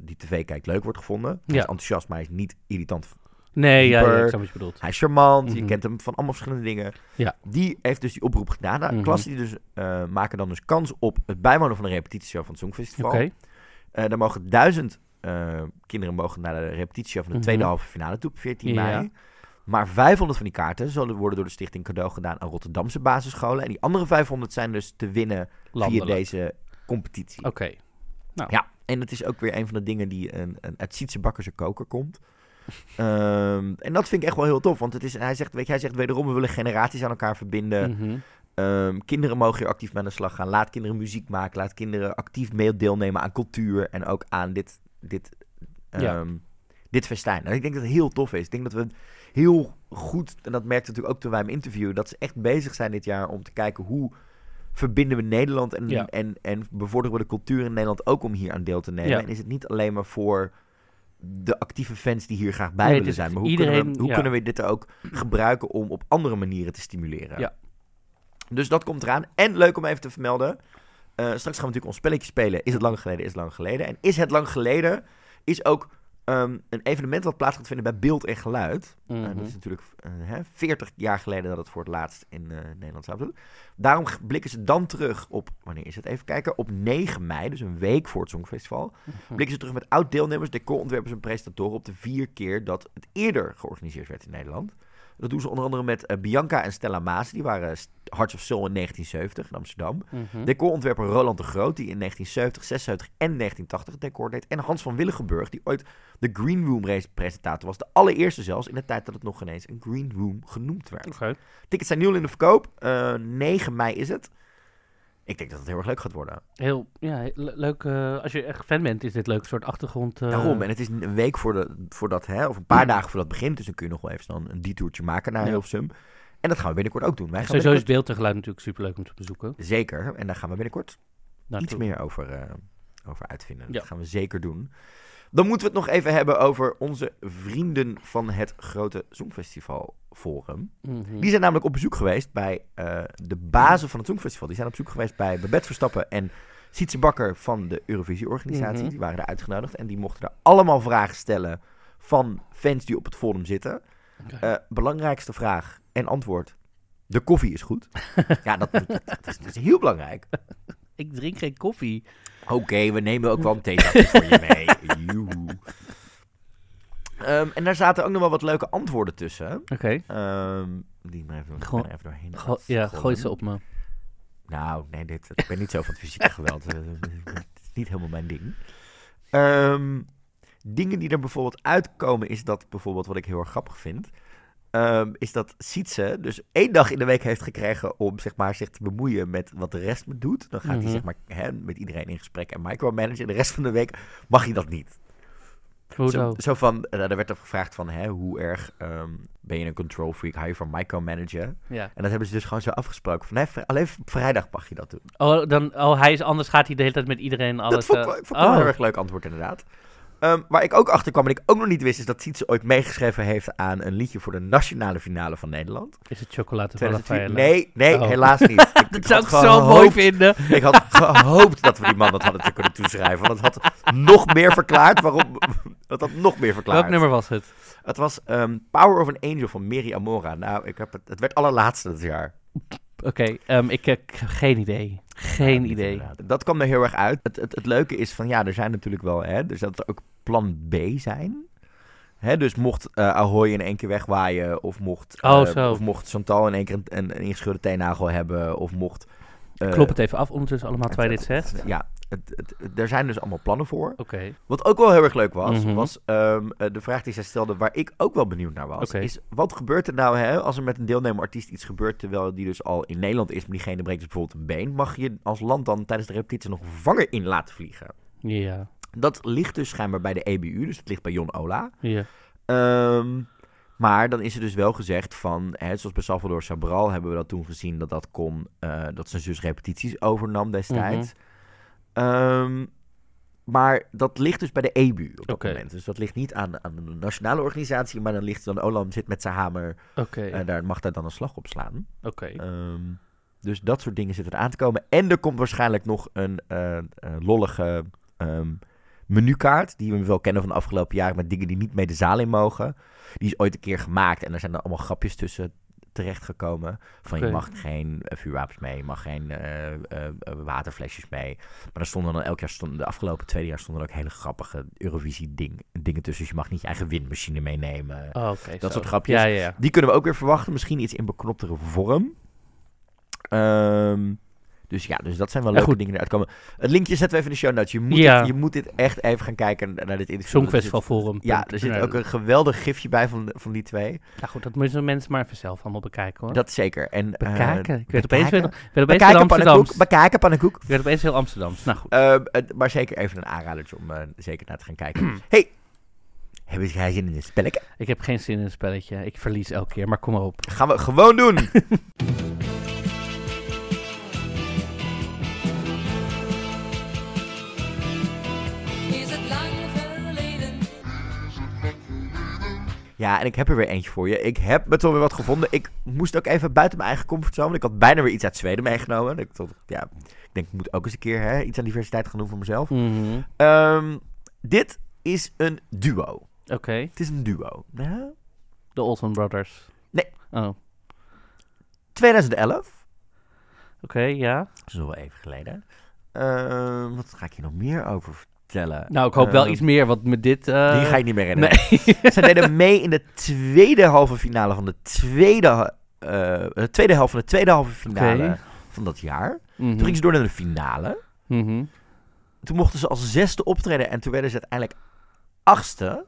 die tv kijkt, leuk wordt gevonden. Hij Ja. is enthousiast, maar hij is niet irritant Nee, ja, ik snap wat je bedoelt. Hij is charmant, je Mhm. kent hem van allemaal verschillende dingen. Ja. Die heeft dus die oproep gedaan. Nou, Mhm. Klassen die dus, eh, maken dan dus kans op het bijwonen van een repetitieshow van het Songfestival. Oké. Daar mogen duizend eh, kinderen mogen naar de repetitieshow van de Mhm. tweede halve finale toe op 14 Ja. mei. Maar 500 van die kaarten zullen worden door de stichting cadeau gedaan aan Rotterdamse basisscholen. En die andere 500 zijn dus te winnen Landelijk. via deze competitie. Oké. Nou, Ja, en het is ook weer een van de dingen die een, een, uit Sietse Bakkerse koker komt. Ehm, en dat vind ik echt wel heel tof. Want het is, hij, zegt, weet je, hij zegt wederom, we willen generaties aan elkaar verbinden. Mhm. Ehm, kinderen mogen hier actief mee aan de slag gaan. Laat kinderen muziek maken. Laat kinderen actief mee deelnemen aan cultuur. En ook aan dit, dit, Ja. dit festijn. En ik denk dat het heel tof is. Ik denk dat we heel goed, en dat merkte natuurlijk ook toen wij hem interviewen, dat ze echt bezig zijn dit jaar om te kijken hoe verbinden we Nederland en, Ja. en, en bevorderen we de cultuur in Nederland ook om hier aan deel te nemen. Ja. En is het niet alleen maar voor de actieve fans die hier graag bij Nee, willen zijn. Maar hoe, iedereen, kunnen, we, hoe ja. kunnen we dit ook gebruiken om op andere manieren te stimuleren? Ja. Dus dat komt eraan. En leuk om even te vermelden. Eh, straks gaan we natuurlijk ons spelletje spelen. Is het lang geleden? Is het lang geleden? En is het lang geleden? Is ook ehm, een evenement wat plaats gaat vinden bij Beeld en Geluid. Eh, Mhm. dat is natuurlijk eh, hè, 40 jaar geleden dat het voor het laatst in Nederland zou doen. Daarom blikken ze dan terug op, wanneer is het? Even kijken. Op 9 mei, dus een week voor het Songfestival. Mhm. Blikken ze terug met oud-deelnemers, decorontwerpers en presentatoren op de vier keer dat het eerder georganiseerd werd in Nederland. Dat doen ze onder andere met eh, Bianca en Stella Maas. Die waren St- Hearts of Soul in 1970 in Amsterdam. Mhm. Decorontwerper Roland de Groot, die in 1970, 76 en 1980 het decor deed. En Hans van Willigenburg, die ooit de Green Room race presentator was. De allereerste zelfs, in de tijd dat het nog ineens een Green Room genoemd werd. Tickets zijn nu al in de verkoop. Eh 9 mei is het. Ik denk dat het heel erg leuk gaat worden. Heel, ja, leuk. eh, als je echt fan bent, is dit leuk soort achtergrond. eh, Daarom. En het is een week voor de, voordat, hè, of een paar dagen voordat het begint. Dus dan kun je nog wel even dan een detourtje maken naar Ja. Hilversum. En dat gaan we binnenkort ook doen. Wij gaan Sowieso is beeld en geluid natuurlijk superleuk om te bezoeken. Zeker. En daar gaan we binnenkort Naartoe. iets meer over, eh, over uitvinden. Ja. Dat gaan we zeker doen. Dan moeten we het nog even hebben over onze vrienden van het Grote Songfestival Forum. Mhm. Die zijn namelijk op bezoek geweest bij eh, de bazen van het Songfestival. Die zijn op bezoek geweest bij Babette Verstappen en Sietse Bakker van de Eurovisie-organisatie. Mhm. Die waren er uitgenodigd en die mochten daar allemaal vragen stellen van fans die op het forum zitten. Eh, belangrijkste vraag en antwoord. De koffie is goed. ja, dat, dat, dat is, dat is heel belangrijk. Ik drink geen koffie. Oké, we nemen ook wel een theezakje voor je mee. Ehm, en daar zaten ook nog wel wat leuke antwoorden tussen. Oké. Ehm, die maar even, doorheen. Go- ja, gooi ze op me. Nou, nee, dit, ik ben niet zo van het fysieke geweld. Eh, Het is niet helemaal mijn ding. Ehm, dingen die er bijvoorbeeld uitkomen is dat bijvoorbeeld, wat ik heel erg grappig vind, ehm, is dat Sietse dus één dag in de week heeft gekregen om zeg maar, zich te bemoeien met wat de rest me doet. Dan gaat Mhm. hij zeg maar, hè, met iedereen in gesprek en micromanagen. De rest van de week mag hij dat niet. Zo, zo van, eh, er werd er gevraagd van, hè, hoe erg ehm, ben je een control freak? Hou je van micromanagen? Ja. En dat hebben ze dus gewoon zo afgesproken. Van, vri- alleen vrijdag mag je dat doen. Oh, dan, oh, hij is anders gaat hij de hele tijd met iedereen alles... dat vond ik, eh, vond ik wel oh. een heel erg leuk antwoord inderdaad. Ehm, waar ik ook achter kwam en ik ook nog niet wist, is dat Sietse ooit meegeschreven heeft aan een liedje voor de nationale finale van Nederland. Is het chocolade van 2004. Raffaella? Nee, nee, Oh. helaas niet. Ik, ik Dat zou ik zo mooi vinden. Ik had gehoopt dat we die man dat hadden te kunnen toeschrijven. Want het had nog meer verklaard waarom. Het had nog meer verklaard. Welk nummer was het? Het was ehm, Power of an Angel van Miri Amora. Nou, ik heb het, het werd allerlaatste dat jaar. Oké, ehm, ik heb geen idee. Geen Ja, idee. Dat kwam er heel erg uit. Het, het, het leuke is van ja, er zijn natuurlijk wel, hè, dus dat er ook plan B zijn. Hè, dus mocht eh Ahoy in één keer wegwaaien, of mocht, Oh, eh, of mocht Chantal in één keer een, een, een ingescheurde teennagel hebben, of mocht... eh, Klop het even af ondertussen allemaal terwijl je dit zegt. Ja, het, het, het- er zijn dus allemaal plannen voor. Wat ook wel heel erg leuk was, Mhm. was ehm, eh, de vraag die zij stelde, waar ik ook wel benieuwd naar was, is wat gebeurt er nou hè, als er met een deelnemer artiest iets gebeurt terwijl die dus al in Nederland is, maar diegene breekt dus bijvoorbeeld een been, mag je als land dan tijdens de repetitie nog een vervanger in laten vliegen? Ja. Dat ligt dus schijnbaar bij de EBU, dus het ligt bij Jon Ola. Ja. Ehm, maar dan is er dus wel gezegd van, hè, zoals bij Salvador Sabral hebben we dat toen gezien dat dat kon, eh, dat zijn zus repetities overnam destijds. Ehm, maar dat ligt dus bij de EBU op dat moment. Dus dat ligt niet aan, aan de nationale organisatie, maar dan ligt dan Olam zit met zijn hamer en daar mag hij dan een slag op slaan. Oké. Ehm, dus dat soort dingen zitten eraan te komen. En er komt waarschijnlijk nog een eh, lollige ehm, menukaart, die we wel kennen van de afgelopen jaren, met dingen die niet mee de zaal in mogen. Die is ooit een keer gemaakt en er zijn er allemaal grapjes tussen terechtgekomen. Van je mag geen eh, vuurwapens mee, je mag geen eh, eh, waterflesjes mee. Maar er stonden dan elk jaar, stonden, de afgelopen twee jaar stonden er ook hele grappige Eurovisie ding, dingen tussen. Dus je mag niet je eigen windmachine meenemen. Oh, dat zo. soort grapjes. Ja, ja, ja. Die kunnen we ook weer verwachten. Misschien iets in beknoptere vorm. Ehm, dus ja, dus dat zijn wel Ja, leuke goed. dingen eruit komen. Het linkje zetten we even in de show notes. Je moet, Ja. dit, je moet dit echt even gaan kijken naar dit interview. Songfestival Forum. Ja, er zit ook een geweldig gifje bij van, van die twee. Nou goed, dat moeten mensen maar even zelf allemaal bekijken hoor. Dat zeker. En, eh, bekijken. ik werd opeens ik werd opeens Bekijken, heel. Amsterdams. Bekijken, pannenkoek. Ik werd opeens heel Amsterdams. Nou goed. Het- maar zeker even een aanradertje om eh, zeker naar te gaan kijken. hey, hebben jij zin in een spelletje? Ik heb geen zin in een spelletje. Ik verlies elke keer, maar kom maar op. Gaan we gewoon doen. Ja, en ik heb er weer eentje voor je. Ik heb me toch weer wat gevonden. Ik moest ook even buiten mijn eigen comfortzone. Ik had bijna weer iets uit Zweden meegenomen. Ik, dacht, ja, ik denk, ik moet ook eens een keer hè, iets aan diversiteit gaan doen voor mezelf. Mhm. Ehm, dit is een duo. Oké. Het is een duo. Ja. De Olsen Brothers. Nee. Oh. Oké, 2011. ja. Dat is nog wel even geleden. Ehm, wat ga ik hier nog meer over Nou, ik hoop wel Ehm, iets meer, want met dit... eh, Die ga je niet meer herinneren. Nee. Zij deden mee in de tweede halve finale van de tweede, eh, de tweede helft van de tweede halve finale van dat jaar. Mhm. Toen gingen ze door naar de finale. Mhm. Toen mochten ze als zesde optreden en toen werden ze uiteindelijk achtste.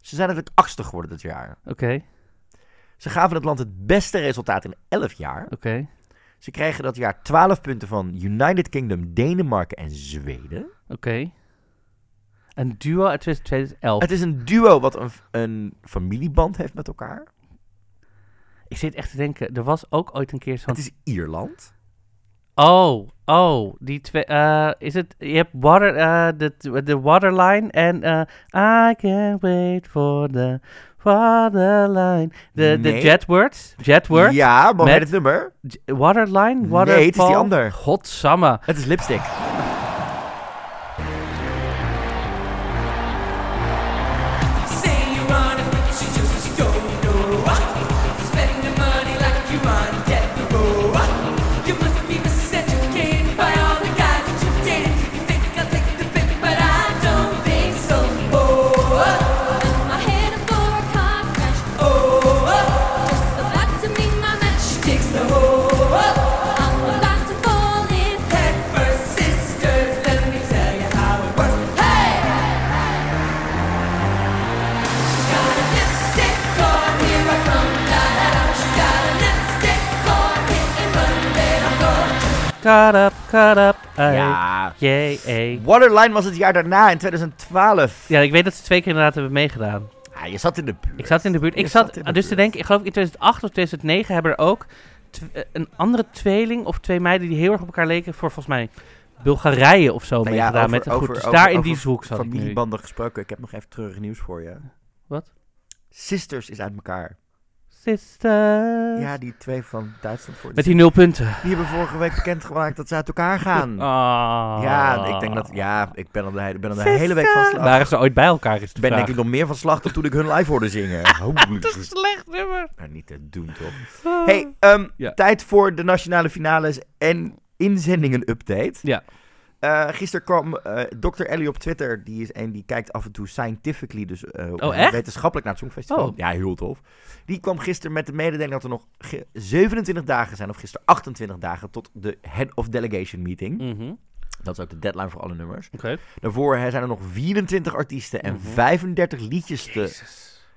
Ze zijn eigenlijk achtste geworden dit jaar. Oké, Ze gaven het land het beste resultaat in 11 jaar. oké, Ze kregen dat jaar 12 punten van United Kingdom, Denemarken en Zweden. oké. Een duo uit 2011. Het is een duo wat een, een familieband heeft met elkaar. Ik zit echt te denken, er was ook ooit een keer zo'n... Het is Ierland. Oh, oh, die twee... eh, is het... Je hebt water, eh, de, de Waterline en... eh, I can't wait for the Waterline. De, de Nee. Jetwords. Jetword. Ja, maar Met- het nummer? Waterline? Nee, Waterfall? het is die ander. Godsamme. Het is Lipstick. Jee. Waterline was het jaar daarna, in 2012. Ja, ik weet dat ze twee keer inderdaad hebben meegedaan. Ja, je zat in de buurt. Ik zat in de buurt. Je Ik zat, zat in de dus te denken, ik geloof in 2008 of 2009 hebben er ook eh, een andere tweeling of twee meiden die heel erg op elkaar leken voor volgens mij Bulgarije of zo Nou ja, meegedaan met een over- Dus over- daar in die zoek zat ik nu. Familiebanden gesproken. Ik heb nog even treurig nieuws voor je. Wat? Sisters is uit elkaar. Sisters. Ja, die twee van Duitsland voor. Met die nul punten. Die hebben vorige week bekendgemaakt dat ze uit elkaar gaan. Ah. Ja, ik denk dat. Ja, ik ben al de, ben al de hele week van slag. Waren ze ooit bij elkaar is de ben denk ik nog meer van slag dan toen ik hun live hoorde zingen. Holy Dat is een slecht nummer. Nou, niet te doen, toch? Hey, ehm, Ja. tijd voor de nationale finales en inzendingen update. Ja. Eh, gisteren kwam eh Dr. Ellie op Twitter. Die is een die kijkt af en toe scientifically, dus eh, Oh, wetenschappelijk naar het Songfestival. Oh. Ja, heel tof. Die kwam gisteren met de mededeling dat er nog ge- 27 dagen zijn, of gisteren 28 dagen, tot de Head of Delegation meeting. Mhm. Dat is ook de deadline voor alle nummers. Oké. Daarvoor hè, zijn er nog 24 artiesten en Mhm. 35 liedjes te,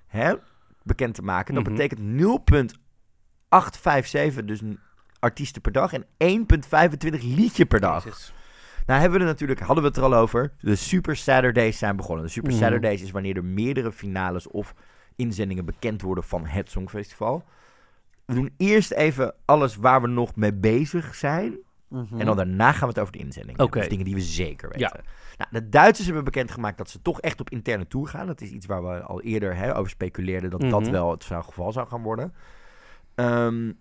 hè, bekend te maken. Dat Mhm. betekent 0,857, dus artiesten per dag, en 1,25 liedje per dag. Jezus. Nou hebben we het natuurlijk, hadden we het er al over, de Super Saturdays zijn begonnen. De Super Mhm. Saturdays is wanneer er meerdere finales of inzendingen bekend worden van het Songfestival. We doen eerst even alles waar we nog mee bezig zijn. Mhm. En dan daarna gaan we het over de inzendingen. Dus dingen die we zeker weten. Ja. Nou, de Duitsers hebben bekendgemaakt dat ze toch echt op interne tour gaan. Dat is iets waar we al eerder hè, over speculeerden dat dat Mhm. wel het geval zou gaan worden. Ehm,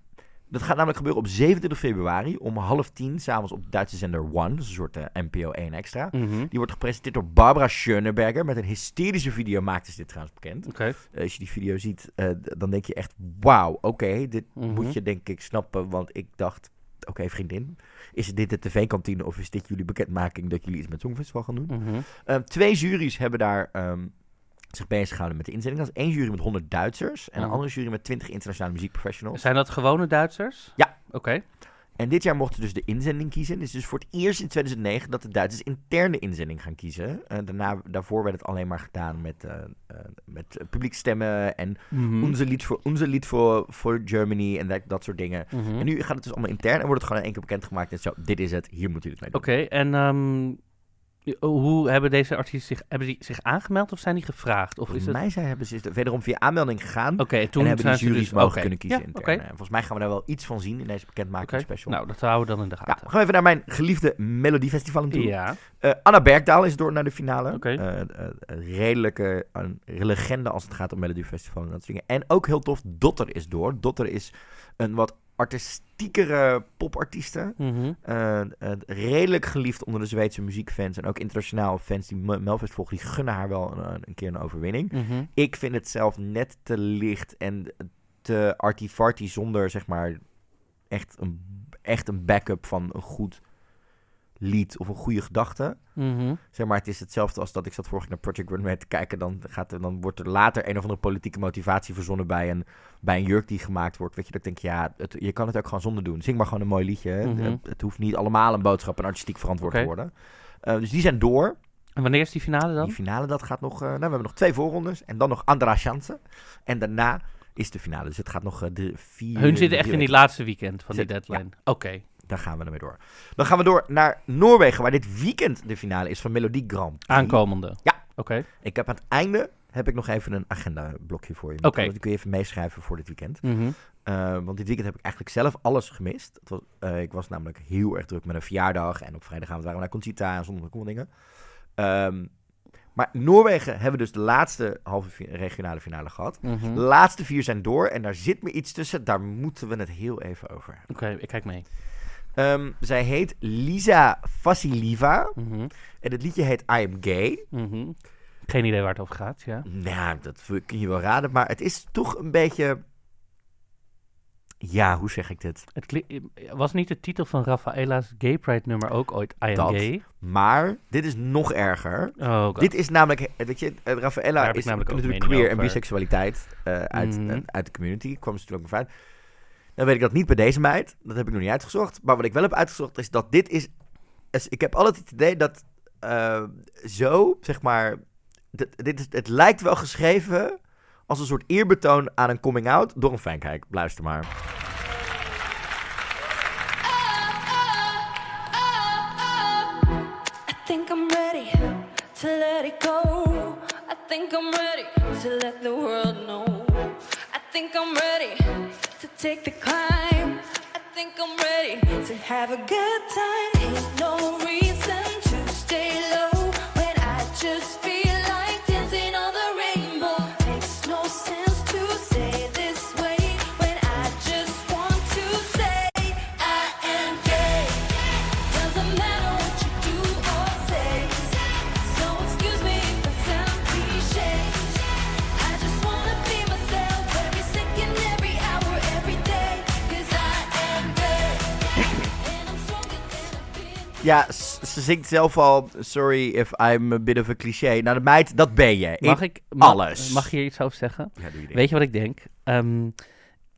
dat gaat namelijk gebeuren op 27 februari om half tien s'avonds op de Duitse zender One. Dat is een soort eh, NPO 1 extra. Mhm. Die wordt gepresenteerd door Barbara Schöneberger. Met een hysterische video maakte ze dit trouwens bekend. Eh, als je die video ziet, eh, dan denk je echt, wauw, oké, dit Mhm. moet je denk ik snappen. Want ik dacht, oké vriendin, is dit de tv-kantine of is dit jullie bekendmaking dat jullie iets met Songfestival gaan doen? Mhm. Ehm, twee juries hebben daar ehm, zich bezig gehouden met de inzending. Dat is één jury met 100 Duitsers en een Mhm. andere jury met 20 internationale muziekprofessionals. Zijn dat gewone Duitsers? Ja. Oké. En dit jaar mochten dus de inzending kiezen. Het is dus voor het eerst in 2009 dat de Duitsers interne inzending gaan kiezen. Eh, daarna, daarvoor werd het alleen maar gedaan met, eh eh, met publiekstemmen en Mhm. onze lied voor, onze lied voor, voor Germany en dat, dat soort dingen. Mhm. En nu gaat het dus allemaal intern en wordt het gewoon in één keer bekendgemaakt. En zo, dit is het, hier moeten jullie het mee doen. Oké, en ehm, hoe hebben deze artiesten zich, hebben die zich aangemeld of zijn die gevraagd? Of is Volgens het... mij zijn, hebben ze wederom via aanmelding gegaan. Oké, en toen en hebben die ze jury's dus... mogen kunnen kiezen Ja, intern. oké. En volgens mij gaan we daar wel iets van zien in deze bekendmaking special. Nou, dat houden we dan in de ja, gaten. we gaan even naar mijn geliefde Melodiefestival toe. Ja. Eh, Anna Bergdaal is door naar de finale. Eh, eh, een redelijke een legende als het gaat om Melodiefestival en dat soort dingen. En ook heel tof, Dotter is door. Dotter is een wat artistiekere popartieste. Mhm. Eh, eh, redelijk geliefd onder de Zweedse muziekfans. En ook internationaal fans die Melfest volgen. Die gunnen haar wel een, een keer een overwinning. Mhm. Ik vind het zelf net te licht en te artifarty zonder zeg maar echt een, echt een backup van een goed lied of een goede gedachte. Mhm. Zeg maar, het is hetzelfde als dat ik zat vorig jaar naar Project Runway te kijken. Dan, gaat er, dan wordt er later een of andere politieke motivatie verzonnen bij een, bij een jurk die gemaakt wordt. Weet je, dat ik denk, ja, het, je kan het ook gewoon zonder doen. Zing maar gewoon een mooi liedje. Mhm. Het, het hoeft niet allemaal een boodschap en artistiek verantwoord te worden. Eh, dus die zijn door. En wanneer is die finale dan? Die finale, dat gaat nog... eh, nou, we hebben nog twee voorrondes. En dan nog Andra Chance. En daarna is de finale. Dus het gaat nog eh, drie, vier... Hun zitten echt in die laatste weekend van die deadline. Oké. Daar gaan we ermee door. Dan gaan we door naar Noorwegen, waar dit weekend de finale is van Melodie Grand Prix. Aankomende. Ja. Oké. Ik heb aan het einde heb ik nog even een agenda-blokje voor je. Oké. Dat kun je even meeschrijven voor dit weekend. Mhm. Eh, want dit weekend heb ik eigenlijk zelf alles gemist. Was, eh, ik was namelijk heel erg druk met een verjaardag. En op vrijdagavond waren we naar Concita en zonder nog dingen. Ehm, maar Noorwegen hebben dus de laatste halve regionale finale gehad. Mhm. De laatste vier zijn door en daar zit me iets tussen. Daar moeten we het heel even over hebben. Oké, ik kijk mee. Ehm, zij heet Lisa Vassilieva. Mhm. En het liedje heet I Am Gay. Mhm. Geen idee waar het over gaat, ja. Nou, dat kun je wel raden. Maar het is toch een beetje... Ja, hoe zeg ik dit? Het was niet de titel van Rafaela's Gay Pride nummer ook ooit I Am Dat. Gay? Maar dit is nog erger. Oh, God. Dit is namelijk, weet je, eh, Rafaela is namelijk natuurlijk queer en biseksualiteit eh, uit, Mhm. eh, uit de community. Kwam ze natuurlijk ook uit. Dan weet ik dat niet bij deze meid. Dat heb ik nog niet uitgezocht. Maar wat ik wel heb uitgezocht is dat dit is... ik heb altijd het idee dat eh, zo, zeg maar... Dit, het lijkt wel geschreven als een soort eerbetoon aan een coming-out door een fankijk. Luister maar. to let it go. I think I'm ready to let the world know. I think I'm ready take the climb. I think I'm ready to have a good time. Ain't no reason Ja, ze zingt zelf al, sorry if I'm a bit of a cliché. Nou, de meid, dat ben je. Mag ik ma- alles. Mag ik hier iets over zeggen? Ja, doe je. Weet je wat ik denk? Ehm,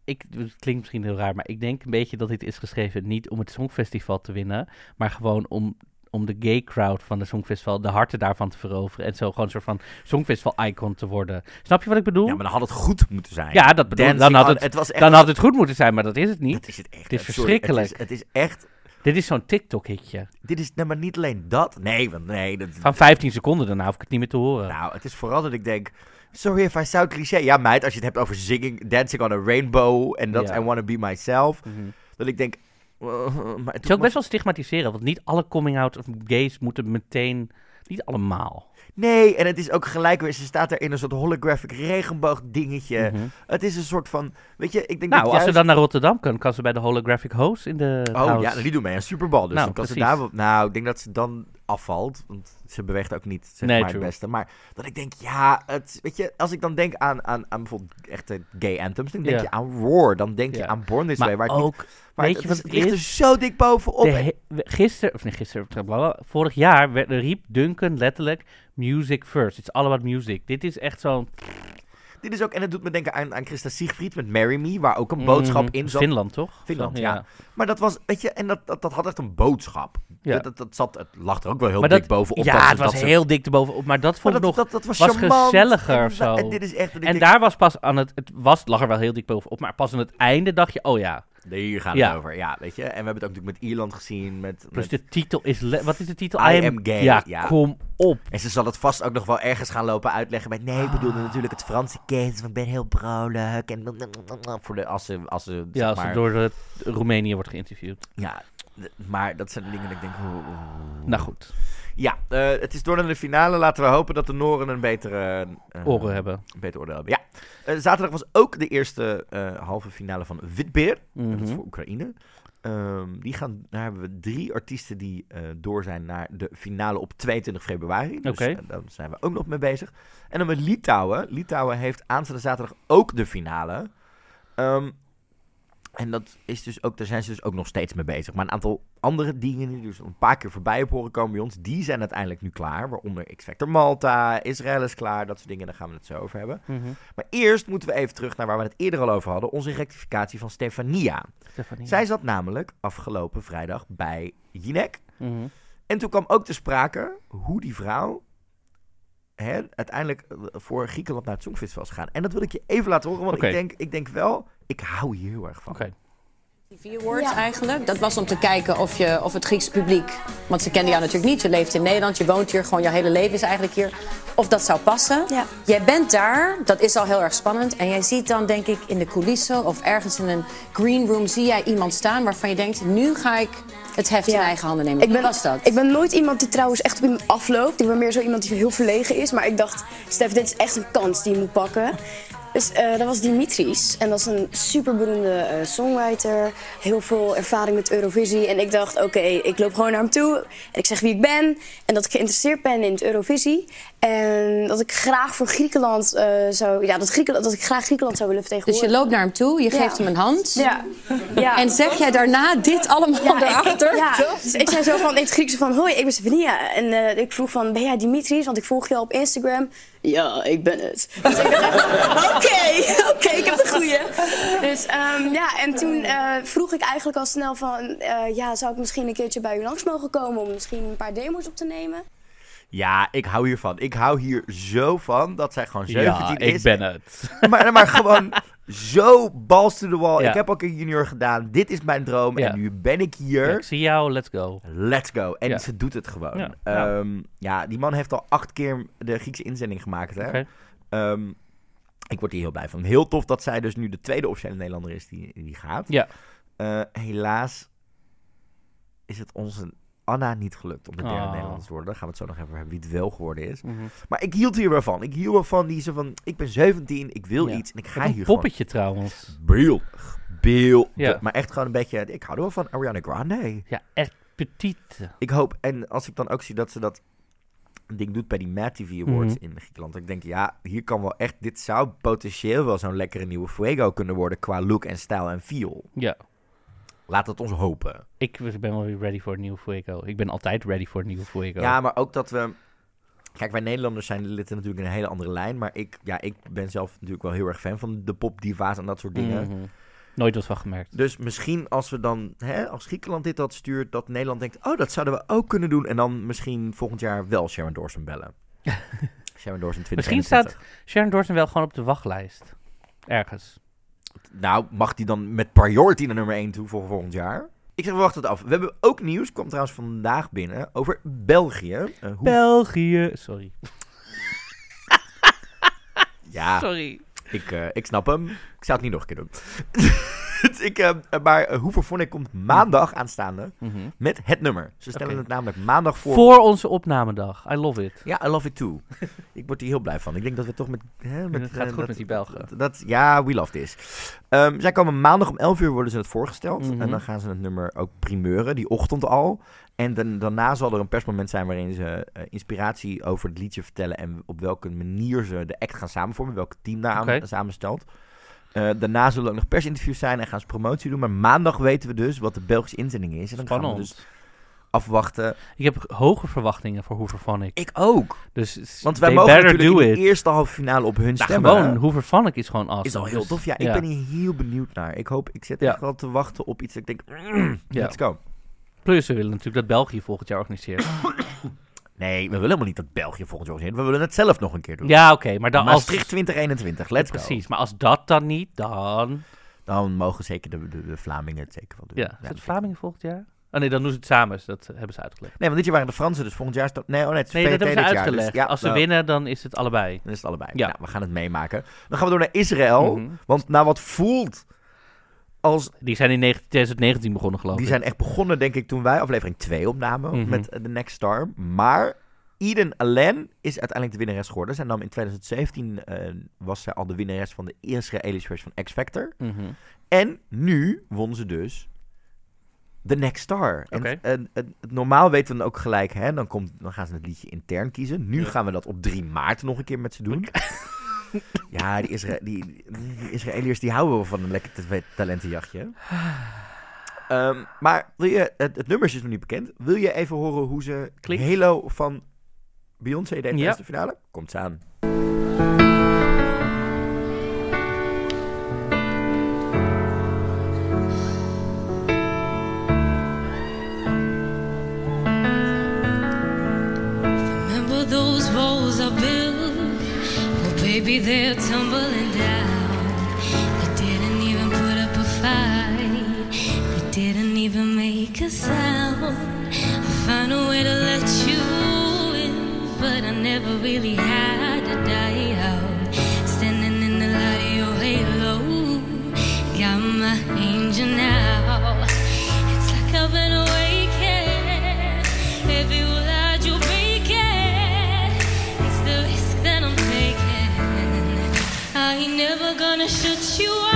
ik, het klinkt misschien heel raar, maar ik denk een beetje dat dit is geschreven niet om het Songfestival te winnen, maar gewoon om, om de gay crowd van het Songfestival, de harten daarvan te veroveren en zo gewoon een soort van Songfestival-icon te worden. Snap je wat ik bedoel? Ja, maar dan had het goed moeten zijn. Ja, dat bedoel Dan had on- het- was echt... Dan had het goed moeten zijn, maar dat is het niet. Dat is het echt. Het is Sorry, verschrikkelijk. Het is, het is echt... Dit is zo'n TikTok-hitje. Dit is, nee, maar niet alleen dat. Nee, want nee. Dat, Van 15 seconden, daarna hoef ik het niet meer te horen. Nou, het is vooral dat ik denk... Sorry if I sound cliché. Ja, meid, als je het hebt over singing, dancing on a rainbow... en dat. I wanna be myself... Mhm. dat ik denk... uh, maar Het is ook best wel stigmatiseren, want niet alle coming-out of gays moeten meteen... Niet allemaal. Nee, en het is ook gelijk weer... Ze staat er in een soort holographic regenboog dingetje. Mhm. Het is een soort van... Weet je, ik denk Nou, dat als ze dan naar Rotterdam kan, kan ze bij de holographic host in de Oh house. ja, die doen mee aan Super Bowl. Dus Nou, dan kan ze daar nou, ik denk dat ze dan afvalt. Want ze beweegt ook niet zeg Nee, maar, true. het beste. Maar dat ik denk, ja, het, weet je, als ik dan denk aan, aan, aan bijvoorbeeld echte gay anthems, dan denk Ja. je aan Roar. Dan denk je aan Born This maar Way. Waar het niet- ook, maar weet het, je wat het het ligt er zo dik bovenop. he- gisteren, of niet gisteren, blablabla, vorig jaar werd, riep Duncan letterlijk music first. It's all about music. Dit is echt zo'n... dit is ook, en het doet me denken aan, aan Christa Siegfried met Marry Me, waar ook een boodschap Mhm. in zat. Finland, toch? Finland, ja. Maar dat was, weet je, en dat, dat, dat had echt een boodschap. Ja. Dat, dat, dat zat, het lag er ook wel heel Maar dik dat- bovenop. ja, dat het was heel dik erbovenop, maar dat maar vond ik nog... was, was gezelliger En of zo. En dit is echt... En daar was pas aan het... Het was, lag er wel heel dik bovenop, maar pas aan het einde dacht je, oh ja. Hier gaat Ja. het over. Ja, weet je. En we hebben het ook natuurlijk met Ierland gezien. Met, Plus met- de titel is... Wat is de titel? I am gay, Ja, ja. kom op. En ze zal het vast ook nog wel ergens gaan lopen uitleggen. Met nee, ik bedoelde natuurlijk het Franse kind. Ik ben heel vrolijk. En voor de, als ze, als ze, Ja, zeg als maar, het door de, Roemenië wordt geïnterviewd. ja, maar dat zijn de dingen dat ik denk... oeh. Nou goed, Ja, eh, het is door naar de finale. Laten we hopen dat de Noren een betere... eh, oren hebben. Een beter oordeel hebben. Ja. Eh, zaterdag was ook de eerste halve finale van Witbeer. Dat is Mhm. voor Oekraïne. Ehm, die gaan, daar hebben we drie artiesten die door zijn naar de finale op 22 februari. Dus eh, daar zijn we ook nog mee bezig. En dan met Litouwen. Litouwen heeft aanstaande zaterdag ook de finale. Ehm, en dat is dus ook, daar zijn ze dus ook nog steeds mee bezig. Maar een aantal andere dingen die dus een paar keer voorbij op horen komen bij ons, die zijn uiteindelijk nu klaar. Waaronder X-Factor Malta, Israël is klaar, dat soort dingen, daar gaan we het zo over hebben. Mhm. Maar eerst moeten we even terug naar waar we het eerder al over hadden, onze rectificatie van Stefania. Stefanie. Zij zat namelijk afgelopen vrijdag bij Jinek. Mhm. En toen kwam ook te sprake hoe die vrouw hè, uiteindelijk eh, voor Griekenland naar het Songfestival is gegaan. En dat wil ik je even laten horen, want ik, denk, ik denk wel, ik hou hier heel erg van. Oké. TV Awards eigenlijk. Dat was om te kijken of, je, of het Griekse publiek... Want ze kenden jou natuurlijk niet. Je leeft in Nederland, je woont hier. Gewoon jouw hele leven is eigenlijk hier. Of dat zou passen. Ja. Jij bent daar, dat is al heel erg spannend. En jij ziet dan denk ik in de coulissen of ergens in een green room... zie jij iemand staan waarvan je denkt... nu ga ik het heft in Ja. eigen handen nemen. Ik ben, Hoe was dat? ik ben nooit iemand die trouwens echt op iemand afloopt. Ik ben meer zo iemand die heel verlegen is. Maar ik dacht, Stef, dit is echt een kans die je moet pakken. Dus eh, dat was Dimitris. En dat is een superberoemde eh, songwriter. Heel veel ervaring met Eurovisie. En ik dacht, oké, ik loop gewoon naar hem toe. En ik zeg wie ik ben. En dat ik geïnteresseerd ben in het Eurovisie. En dat ik graag voor Griekenland eh, zou... Ja, dat, Griekenland, dat ik graag Griekenland zou willen Dus vertegenwoordigen. je loopt naar hem toe, je Ja. geeft hem een hand. Ja. ja. En zeg jij daarna dit allemaal Ja, erachter? Ik, ja, dus ik zei zo van in het Grieks van hoi, ik ben Stefania. En ik vroeg van, ben jij Dimitris? Want ik volg je al op Instagram. Ja, ik ben het. Dus ik dacht, oké, oké, ik heb de goeie. Dus ehm, ja, en toen eh, vroeg ik eigenlijk al snel van, eh, ja, zou ik misschien een keertje bij u langs mogen komen om misschien een paar demos op te nemen? Ja, ik hou hiervan. Ik hou hier zo van dat zij gewoon 17 Ja, is. ik ben het. Maar, maar gewoon, zo balls to the wall. Ja. Ik heb ook een junior gedaan. Dit is mijn droom. Ja. En nu ben ik Ja, hier. ik zie jou, let's go. Let's go. En ze doet het gewoon. Ja. Ja. Die man heeft al acht keer de Griekse inzending gemaakt. Hè? Ehm, ik word hier heel blij van. Heel tof dat zij dus nu de tweede officiële Nederlander is die, die gaat. Ja. Eh, helaas is het onze Anna niet gelukt om de derde Oh. Nederlander te worden. Daar gaan we het zo nog even hebben wie het wel geworden is. Mhm. Maar ik hield hier wel van. Ik hield wel van die zo van, ik ben 17, ik wil Ja. iets en ik ga hier gewoon. poppetje trouwens. Beeldig. Beeldig. Ja. Maar echt gewoon een beetje, ik hou er wel van Ariana Grande. Ja, echt petite. Ik hoop, en als ik dan ook zie dat ze dat ding doet bij die Mad TV Awards Mhm. in Griekenland. Ik denk, ja, hier kan wel echt, dit zou potentieel wel zo'n lekkere nieuwe Fuego kunnen worden qua look en stijl en feel. Ja. Laat het ons hopen. Ik ben wel weer ready voor een nieuwe Fuego. Ik ben altijd ready voor een nieuwe Fuego. Ja, maar ook dat we... Kijk, wij Nederlanders zijn litten natuurlijk in een hele andere lijn. Maar ik, ja, ik ben zelf natuurlijk wel heel erg fan van de popdiva's en dat soort dingen. Mhm. Nooit wat van gemerkt. Dus misschien als we dan, hè, als Griekenland dit had stuurt, dat Nederland denkt, oh, dat zouden we ook kunnen doen. En dan misschien volgend jaar wel Sharon Dawson bellen. Sharon Dawson 2021. Misschien staat Sharon Dawson wel gewoon op de wachtlijst. Ergens. Nou, mag die dan met priority naar nummer 1 toe voor volgend jaar? Ik zeg, we wachten het af. We hebben ook nieuws, kwam trouwens vandaag binnen, over België. Eh, hoe... België. Sorry. ja, Sorry. Ik, eh, ik snap hem. Ik zou het niet nog een keer doen. ik, eh, maar uh, Hoeverphonic komt maandag aanstaande Mhm. met het nummer. Ze stellen het namelijk maandag voor. Voor onze opnamedag. I love it. Ja, I love it too. ik word hier heel blij van. Ik denk dat we toch met... Hè, met Het gaat eh, goed dat- met die Belgen. Dat, dat- ja, we love this. Ehm, zij komen maandag om 11 uur worden ze het voorgesteld. Mhm. En dan gaan ze het nummer ook primeuren, die ochtend al. En dan, daarna zal er een persmoment zijn waarin ze eh, inspiratie over het liedje vertellen. En op welke manier ze de act gaan samenvormen. Welk team daar Oké. samenstelt. Eh, daarna zullen ook nog persinterviews zijn en gaan ze promotie doen. Maar maandag weten we dus wat de Belgische inzending is. En dan gaan we dus afwachten. Ik heb hoge verwachtingen voor Hooverphonic. Ik ook. Dus Want wij mogen natuurlijk in de eerste halve finale op hun Nou, stemmen. gewoon, Hooverphonic is gewoon awesome. Is al heel Dus, tof. Ja, ik ben hier heel benieuwd naar. Ik hoop, ik zit Ja. echt wel te wachten op iets dat ik denk, mm, Ja. let's go. Plus, we willen natuurlijk dat België volgend jaar organiseert. Nee, we willen helemaal niet dat België volgend jaar organiseert. We willen het zelf nog een keer doen. ja, oké. maar dan als... Maastricht 2021, let's go. Precies, maar als dat dan niet, dan... Dan mogen zeker de, de, de Vlamingen het zeker wel doen. Ja, is het Vlamingen volgend jaar? Oh nee, dan doen ze het samen. Dat hebben ze uitgelegd. Nee, want dit jaar waren de Fransen, dus volgend jaar is dat... Nee, oh nee, het is Nee, dat hebben ze dit jaar, dus uitgelegd. ja, Als ze nou, winnen, dan is het allebei. Dan is het allebei. Ja. Ja. we gaan het meemaken. Dan gaan we door naar Israël. Mhm. Want na wat voelt als... Die zijn in 19 2019 begonnen, geloof Die ik. zijn echt begonnen, denk ik, toen wij aflevering 2 opnamen Mhm. met eh, The Next Star. Maar Eden Allen is uiteindelijk de winnares geworden. Zij nam in 2017 eh, was zij al de winnares van de Israëlische versie van X Factor. Mhm. En nu won ze dus The Next Star. En, normaal weten we dan ook gelijk, hè, dan, komt, dan gaan ze het liedje intern kiezen. Nu Ja. gaan we dat op 3 maart nog een keer met ze doen. ja, die, Isra die, die Israëliërs die houden wel van een lekker talentenjachtje. Ehm, maar wil je, het, het nummer is dus nog niet bekend. Wil je even horen hoe ze Klinkt. Halo van Beyoncé deed tijdens Ja. de finale? Komt ze aan. Baby, they're tumbling down. You didn't even put up a fight. You didn't even make a sound. I found a way to let you in, but I never really had to die out. Standing in the light of your halo, got my angel now. Gonna shut you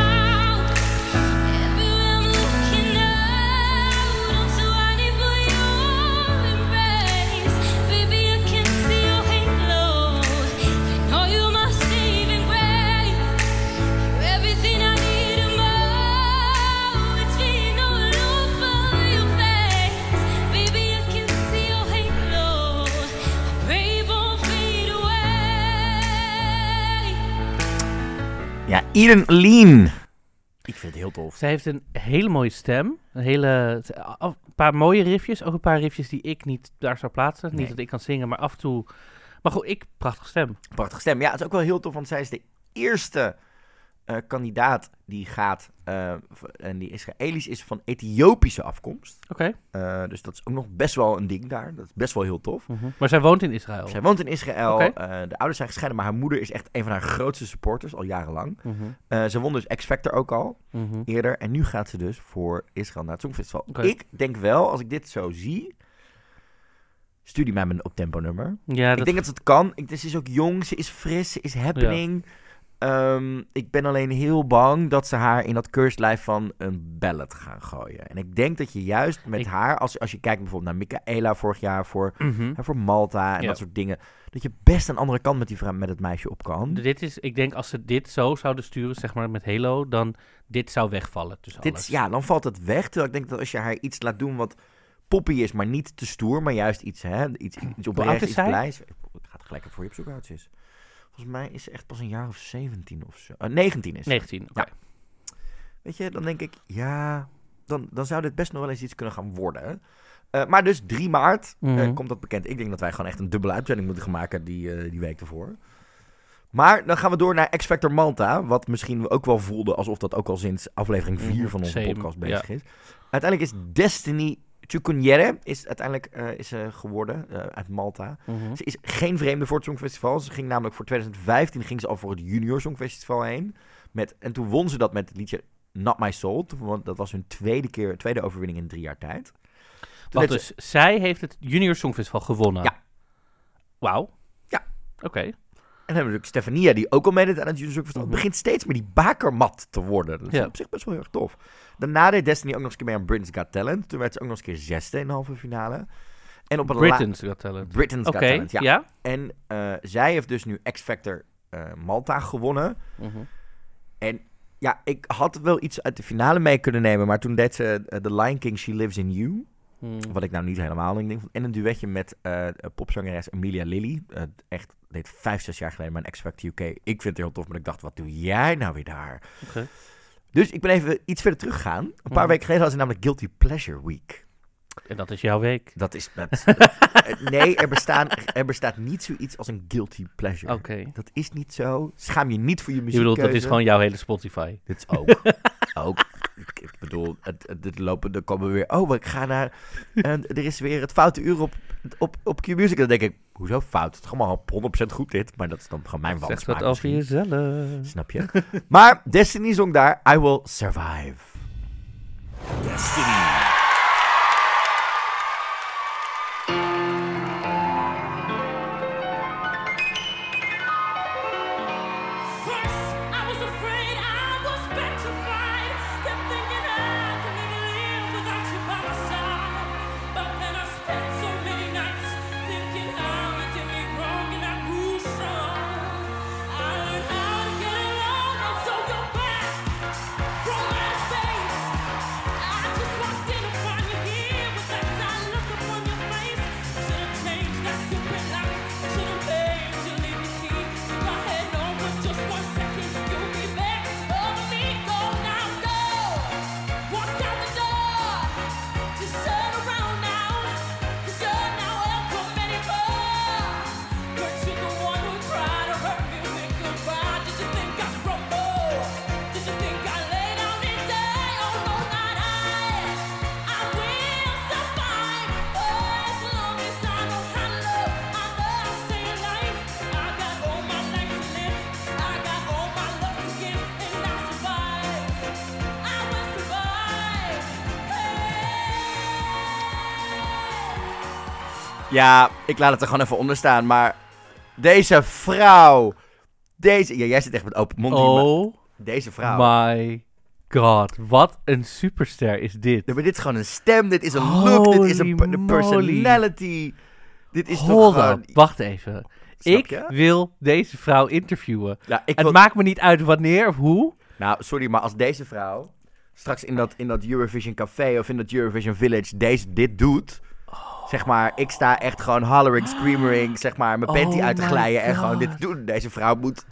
Ja, Eden Lean. Ik vind het heel tof. Ze heeft een hele mooie stem. Een, hele, een paar mooie riffjes. Ook een paar riffjes die ik niet daar zou plaatsen. Niet dat ik kan zingen, maar af en toe... Maar goed, ik, prachtige stem. Prachtige stem. Ja, het is ook wel heel tof, want zij is de eerste eh, kandidaat die gaat, v- en die Israëlisch is van Ethiopische afkomst. Oké. Eh, dus dat is ook nog best wel een ding daar. Dat is best wel heel tof. Maar zij woont in Israël. Zij woont in Israël. De ouders zijn gescheiden, maar haar moeder is echt een van haar grootste supporters al jarenlang. Mhm, ze won dus X Factor ook al mhm. eerder. En nu gaat ze dus voor Israël naar het Songfestival. Ik denk wel, als ik dit zo zie... Studie mij mijn op-tempo nummer. Ja, Ik dat, denk dat het kan. Ik, ze is ook jong, ze is fris, ze is happening. Ehm, ik ben alleen heel bang dat ze haar in dat cursed lijf van een ballad gaan gooien. En ik denk dat je juist met Ik- haar, als, als je kijkt bijvoorbeeld naar Michaela vorig jaar voor, Mhm. hè, voor Malta en Ja. dat soort dingen, dat je best een andere kant met, die vrouw, met het meisje op kan. Dit is, ik denk als ze dit zo zouden sturen, zeg maar met Halo, dan dit zou wegvallen tussen Dit, alles. ja, dan valt het weg. Terwijl ik denk dat als je haar iets laat doen wat poppy is, maar niet te stoer, maar juist iets, hè, iets, iets iets blijs. Het gelijk even voor je hoe oud ze is. Volgens mij is ze echt pas een jaar of 17 of zo. Eh, 19 is ze. 19. oké. Ja. Weet je, dan denk ik, ja, dan, dan zou dit best nog wel eens iets kunnen gaan worden. Eh, maar dus 3 maart eh, Mhm. komt dat bekend. Ik denk dat wij gewoon echt een dubbele uitzending moeten gaan maken die, eh, die week ervoor. Maar dan gaan we door naar X Factor Malta. Wat misschien we ook wel voelden alsof dat ook al sinds aflevering 4 Mhm, van onze same, podcast bezig ja. is. Uiteindelijk is Destiny Chukwunyere is uiteindelijk eh, is, ze geworden eh, uit Malta. Mhm. Ze is geen vreemde voor het Songfestival. Ze ging namelijk voor 2015 ging ze al voor het Junior Songfestival heen. Met, en toen won ze dat met het liedje Not My Soul. Want dat was hun tweede keer, tweede overwinning in drie jaar tijd. Ze- dus zij heeft het Junior Songfestival gewonnen? Ja. Wauw. Ja. Oké. En dan hebben we natuurlijk Stefania, die ook al meedeed aan het Junior Songfestival. Mhm. Het begint steeds meer die bakermat te worden. Dat is Ja. op zich best wel heel erg tof. Daarna deed Destiny ook nog eens een keer mee aan Britain's Got Talent. Toen werd ze ook nog eens een keer zesde in de halve finale. En op een Britain's Got Talent. Britain's Got Talent, ja. ja. En eh, zij heeft dus nu X Factor eh, Malta gewonnen. Mhm. En ja, ik had wel iets uit de finale mee kunnen nemen. Maar toen deed ze eh, The Lion King She Lives in You. Mhm. Wat ik nou niet helemaal vond. En een duetje met popzangeres Emilia Lilly. Echt, deed vijf, zes jaar geleden mijn Factor UK. Ik vind het heel tof, maar ik dacht, wat doe jij nou weer daar? Dus ik ben even iets verder teruggegaan. Een paar Mhm. weken geleden had ze namelijk Guilty Pleasure Week. En dat is jouw week. Dat is... Eh, nee, er, bestaan, er bestaat niet zoiets als een Guilty Pleasure. Oké. Dat is niet zo. Schaam je niet voor je Je muziek. bedoelt, dat is gewoon jouw hele Spotify. Dit is ook. ook. Bedoel, het, het, dit lopen, dan komen we weer. Oh, ik ga naar. En er is weer het foute uur op, op, op Q-Music. En dan denk ik, hoezo fout? Het is gewoon 100% goed dit. Maar dat is dan gewoon mijn Zeg wansmaak dat over jezelf. Snap je? maar Destiny zong daar I Will Survive. Destiny. Ik laat het er gewoon even onder staan. Maar deze vrouw. Deze. Ja, jij zit echt met open mond. hier, maar Oh Deze vrouw. my god. Wat een superster is dit. Ja, maar dit is gewoon een stem, dit is een look, dit is een moly. personality. Dit is toch gewoon... up. Wacht even. Snap ik je? wil deze vrouw interviewen. Ja, ik Het maakt me niet uit wanneer of hoe. Nou, sorry, maar als deze vrouw straks in dat, in dat Eurovision Café of in dat Eurovision Village deze, dit doet... Zeg maar, ik sta echt gewoon hollering, screamering, zeg maar, mijn panty Oh uit te glijden en gewoon dit doen. Deze vrouw moet...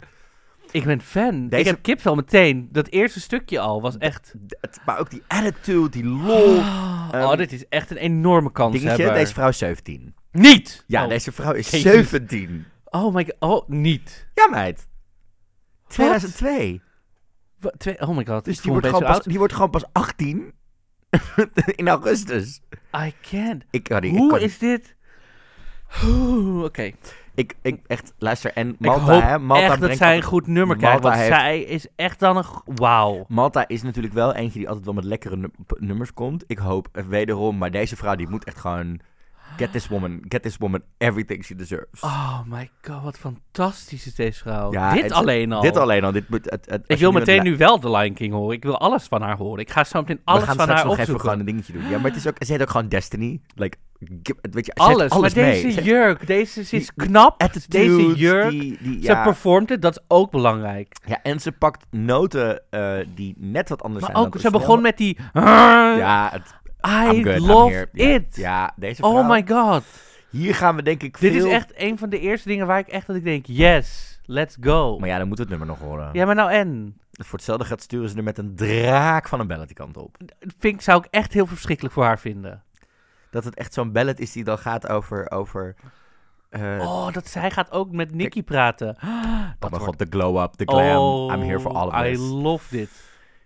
Ik ben fan. Deze- Ik heb kipvel meteen. Dat eerste stukje al was echt... Maar ook die attitude, die lol. Oh, Ehm, dit is echt een enorme kans Dingetje, hebben. deze vrouw is 17. Niet! Ja, Oh. deze vrouw is Jezus. 17. Oh my god. Oh, niet. Ja, meid. 2002. Wa- twee- oh my god. Dus die wordt, gewoon best pas, die wordt gewoon pas 18 in augustus. I can't. Ik, kan niet- ik Hoe kan is dit? Oké. Ik, ik echt, luister, en Malta, hè, Malta echt dat zij een goed nummer krijgt. Malta Want heeft- zij is echt dan een... Wauw. Malta is natuurlijk wel eentje die altijd wel met lekkere nummers komt. Ik hoop wederom, maar deze vrouw die moet echt gewoon... Get this woman, get this woman everything she deserves. Oh my god, wat fantastisch is deze vrouw. Ja, dit het- alleen al. Dit alleen al. Dit moet, het, het, Ik wil nu meteen nu wel The Lion King horen. Ik wil alles van haar horen. Ik ga zo meteen alles We gaan van straks haar nog even opzoeken. gewoon een dingetje doen. Ja, maar het is ook, ze heet ook gewoon Destiny. Like, weet je, Alles, alles maar mee. deze jurk, deze is knap. Deze jurk, die- die- ze performt het, dat is ook belangrijk. Ja, en ze pakt noten eh, die net wat anders Maar zijn. ook, dan ze begon met die... Ja, het, I love it. Ja, deze oh vrouw. my god. Hier gaan we denk ik Dit veel... is echt een van de eerste dingen waar ik echt dat ik denk, yes, let's go. Maar ja, dan moet het nummer nog horen. Ja, maar nou en? Voor hetzelfde gaat sturen ze er met een draak van een ballet die kant op. Vind, ik- zou ik echt heel verschrikkelijk voor haar vinden. Dat het echt zo'n ballet is die dan gaat over... over eh, Oh, dat zij gaat ook met Nicky praten. oh Dat mijn wordt... god, de glow-up, de glam. Oh, I'm here for all of I this. love dit.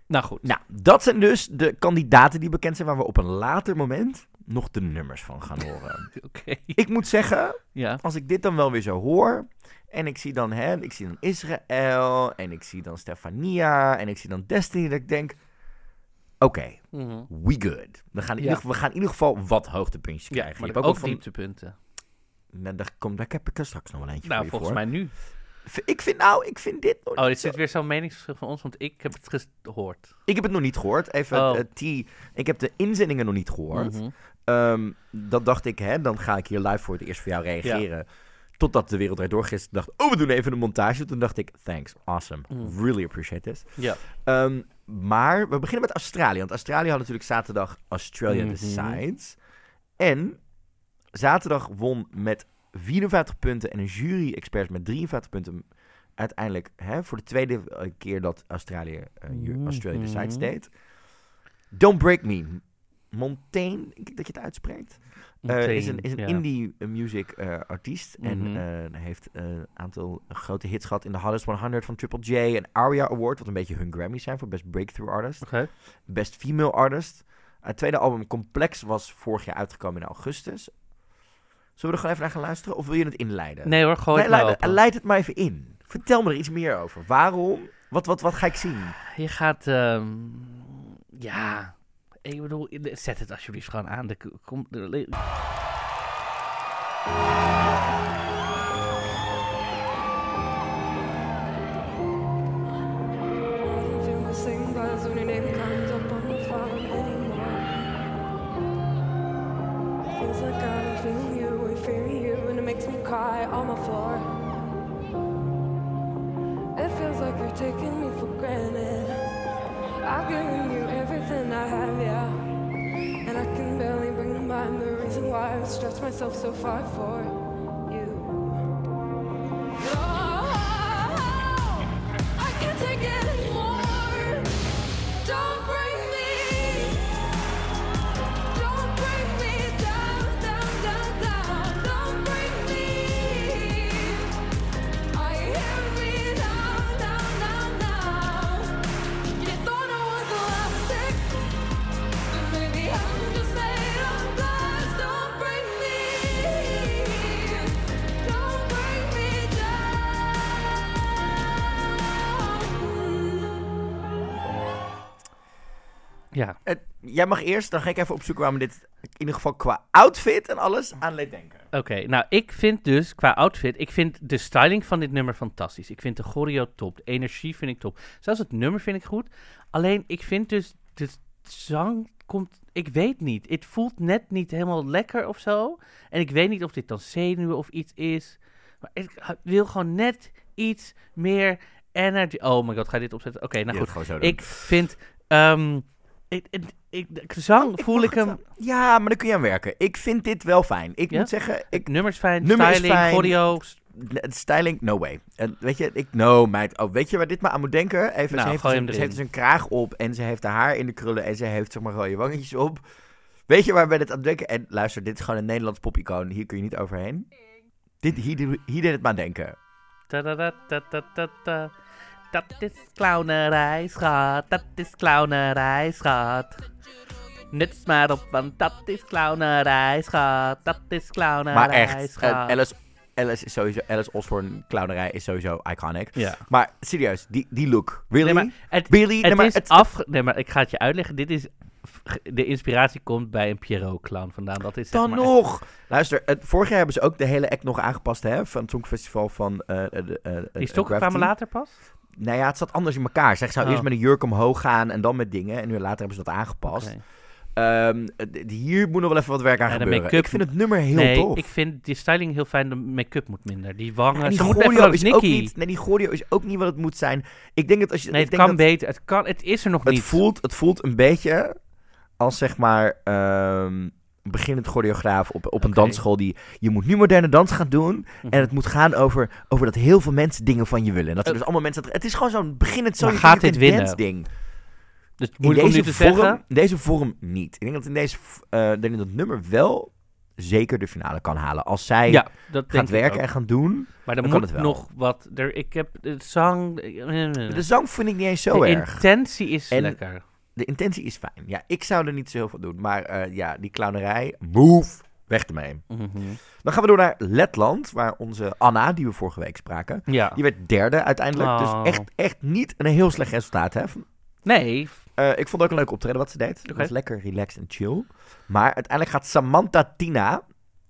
Nou goed. Nou, dat zijn dus de kandidaten die bekend zijn... waar we op een later moment nog de nummers van gaan horen. Oké. ik moet zeggen, Ja. als ik dit dan wel weer zo hoor... en ik zie dan hem, ik zie dan Israël... en ik zie dan Stefania... en ik zie dan Destiny... dat ik denk... Oké, Mhm. we good. We gaan, in Ja. ieder, geval- we gaan in ieder geval wat hoogtepuntjes Ja, krijgen. maar Je ook, hebt ook van- dieptepunten. Nou, daar, kom, daar heb ik er straks nog wel eentje Nou, voor je volgens mij nu. Ik vind, nou, ik vind dit nog Oh, zo- dit weer zo'n meningsverschil van ons? Want ik heb het gehoord. Ik heb het nog niet gehoord. Even Oh. eh, T. Ik heb de inzendingen nog niet gehoord. Mhm. Ehm, dat dacht ik, hè, dan ga ik hier live voor het eerst voor jou reageren. Totdat de wereld door gisteren dacht, oh, we doen even een montage. Toen dacht ik, thanks, awesome, Mm. really appreciate this. Ja. Ehm, maar we beginnen met Australië. Want Australië had natuurlijk zaterdag Australia Mhm. Decides. En zaterdag won met 54 punten en een jury-expert met 53 punten. Uiteindelijk hè, voor de tweede keer dat Australië eh, ju- Australia Mhm. Decides deed. Don't Break Me. Montaigne, denk ik dat je het uitspreekt. Eh, is een, is een ja. indie music eh, artiest. En Mhm. eh, heeft een aantal grote hits gehad in de Hottest 100 van Triple J. En ARIA Award, wat een beetje hun Grammys zijn voor Best Breakthrough Artist. Oké. Best Female Artist. Het tweede album Complex was vorig jaar uitgekomen in augustus. Zullen we er gewoon even naar gaan luisteren? Of wil je het inleiden? Nee hoor, gooi Nee, het maar leid, open. leid het maar even in. Vertel me er iets meer over. Waarom? Wat, wat, wat ga ik zien? Je gaat, ehm, ja, ik bedoel, zet het alsjeblieft gewoon aan. De, kom, de- reason why I stretch myself so far for jij mag eerst, dan ga ik even opzoeken waar me dit in ieder geval qua outfit en alles aan leed denken. Oké, nou ik vind dus qua outfit, ik vind de styling van dit nummer fantastisch. Ik vind de choreo top, de energie vind ik top. Zelfs het nummer vind ik goed. Alleen ik vind dus de zang komt, ik weet niet. Het voelt net niet helemaal lekker of zo. En ik weet niet of dit dan zenuwen of iets is. Maar ik wil gewoon net iets meer energy. Oh my god, ga je dit opzetten? Oké, nou goed. Ik vind, ehm, ik, ik, ik- de zang voel ik hem. Ja, maar dan kun je aan werken. Ik vind dit wel fijn. Ik Ja? moet zeggen, ik, Nummers fijn, Nummer is styling, fijn. het styling, no way. En weet je, ik, no meid. Oh, weet je waar dit maar aan moet denken? Even, Nou, ze, heeft gooi dus hem een, ze heeft dus een kraag op en ze heeft haar haar in de krullen en ze heeft zeg maar rode wangetjes op. Weet je waar we dit aan denken? En luister, dit is gewoon een Nederlands popicoon. Hier kun je niet overheen. Dit, hier, hier deed het maar aan denken. Dat is clownerij, schat. Dat is clownerij, schat. Net maar op, want dat is clownerij, schat. Dat is clownerij, Maar echt, eh, schat. Alice, Alice is sowieso, Alice Osborne clownerij is sowieso iconic. Ja. Maar serieus, die, die look. Really? Nee, maar het, really? het Nee, maar is het- af... Nee, maar ik ga het je uitleggen. Dit is... De inspiratie komt bij een Pierrot-clown vandaan. Dat is zeg Dan maar nog! Luister, het, vorig jaar hebben ze ook de hele act nog aangepast hè, van het Songfestival van... eh eh, de, eh, Die stokken kwamen later pas? Nou ja, het zat anders in elkaar. Zeg, zou Oh. eerst met een jurk omhoog gaan en dan met dingen. En nu later hebben ze dat aangepast. Ehm, hier moet nog wel even wat werk aan Ja, de gebeuren. Ik vind het nummer heel nee, tof. ik vind die styling heel fijn. De make-up moet minder. Die wangen... En die ze langs is ook niet, nee, die choreo is ook niet wat het moet zijn. Ik denk dat als je... Nee, ik het kan beter. Het, kan, het is er nog het niet. voelt, het voelt een beetje als zeg maar ehm beginnend choreograaf op, op een dansschool die je moet nu moderne dans gaan doen Mhm. en het moet gaan over, over dat heel veel mensen dingen van je willen en dat er Eh, dus allemaal mensen het is gewoon zo'n beginnend zo Maar gaat dit winnen? ding Dus in moeilijk om deze te vorm zeggen. in deze vorm niet ik denk dat in deze denk dat het nummer wel zeker de finale kan halen als zij Ja, dat gaat werken en gaan doen Maar dan moet het wel. nog wat... Er, ik heb de zang... de zang vind ik niet eens zo de erg intentie is En- lekker. De intentie is fijn. Ja, ik zou er niet zo heel veel doen. Maar eh, ja, die clownerij, move, weg ermee. Mhm. Dan gaan we door naar Letland, waar onze Anna, die we vorige week spraken, Ja. die werd derde uiteindelijk. Oh. Dus echt, echt niet een heel slecht resultaat. Hè? Nee. Eh, ik vond het ook een leuk optreden wat ze deed. Het was lekker relaxed en chill. Maar uiteindelijk gaat Samantha Tina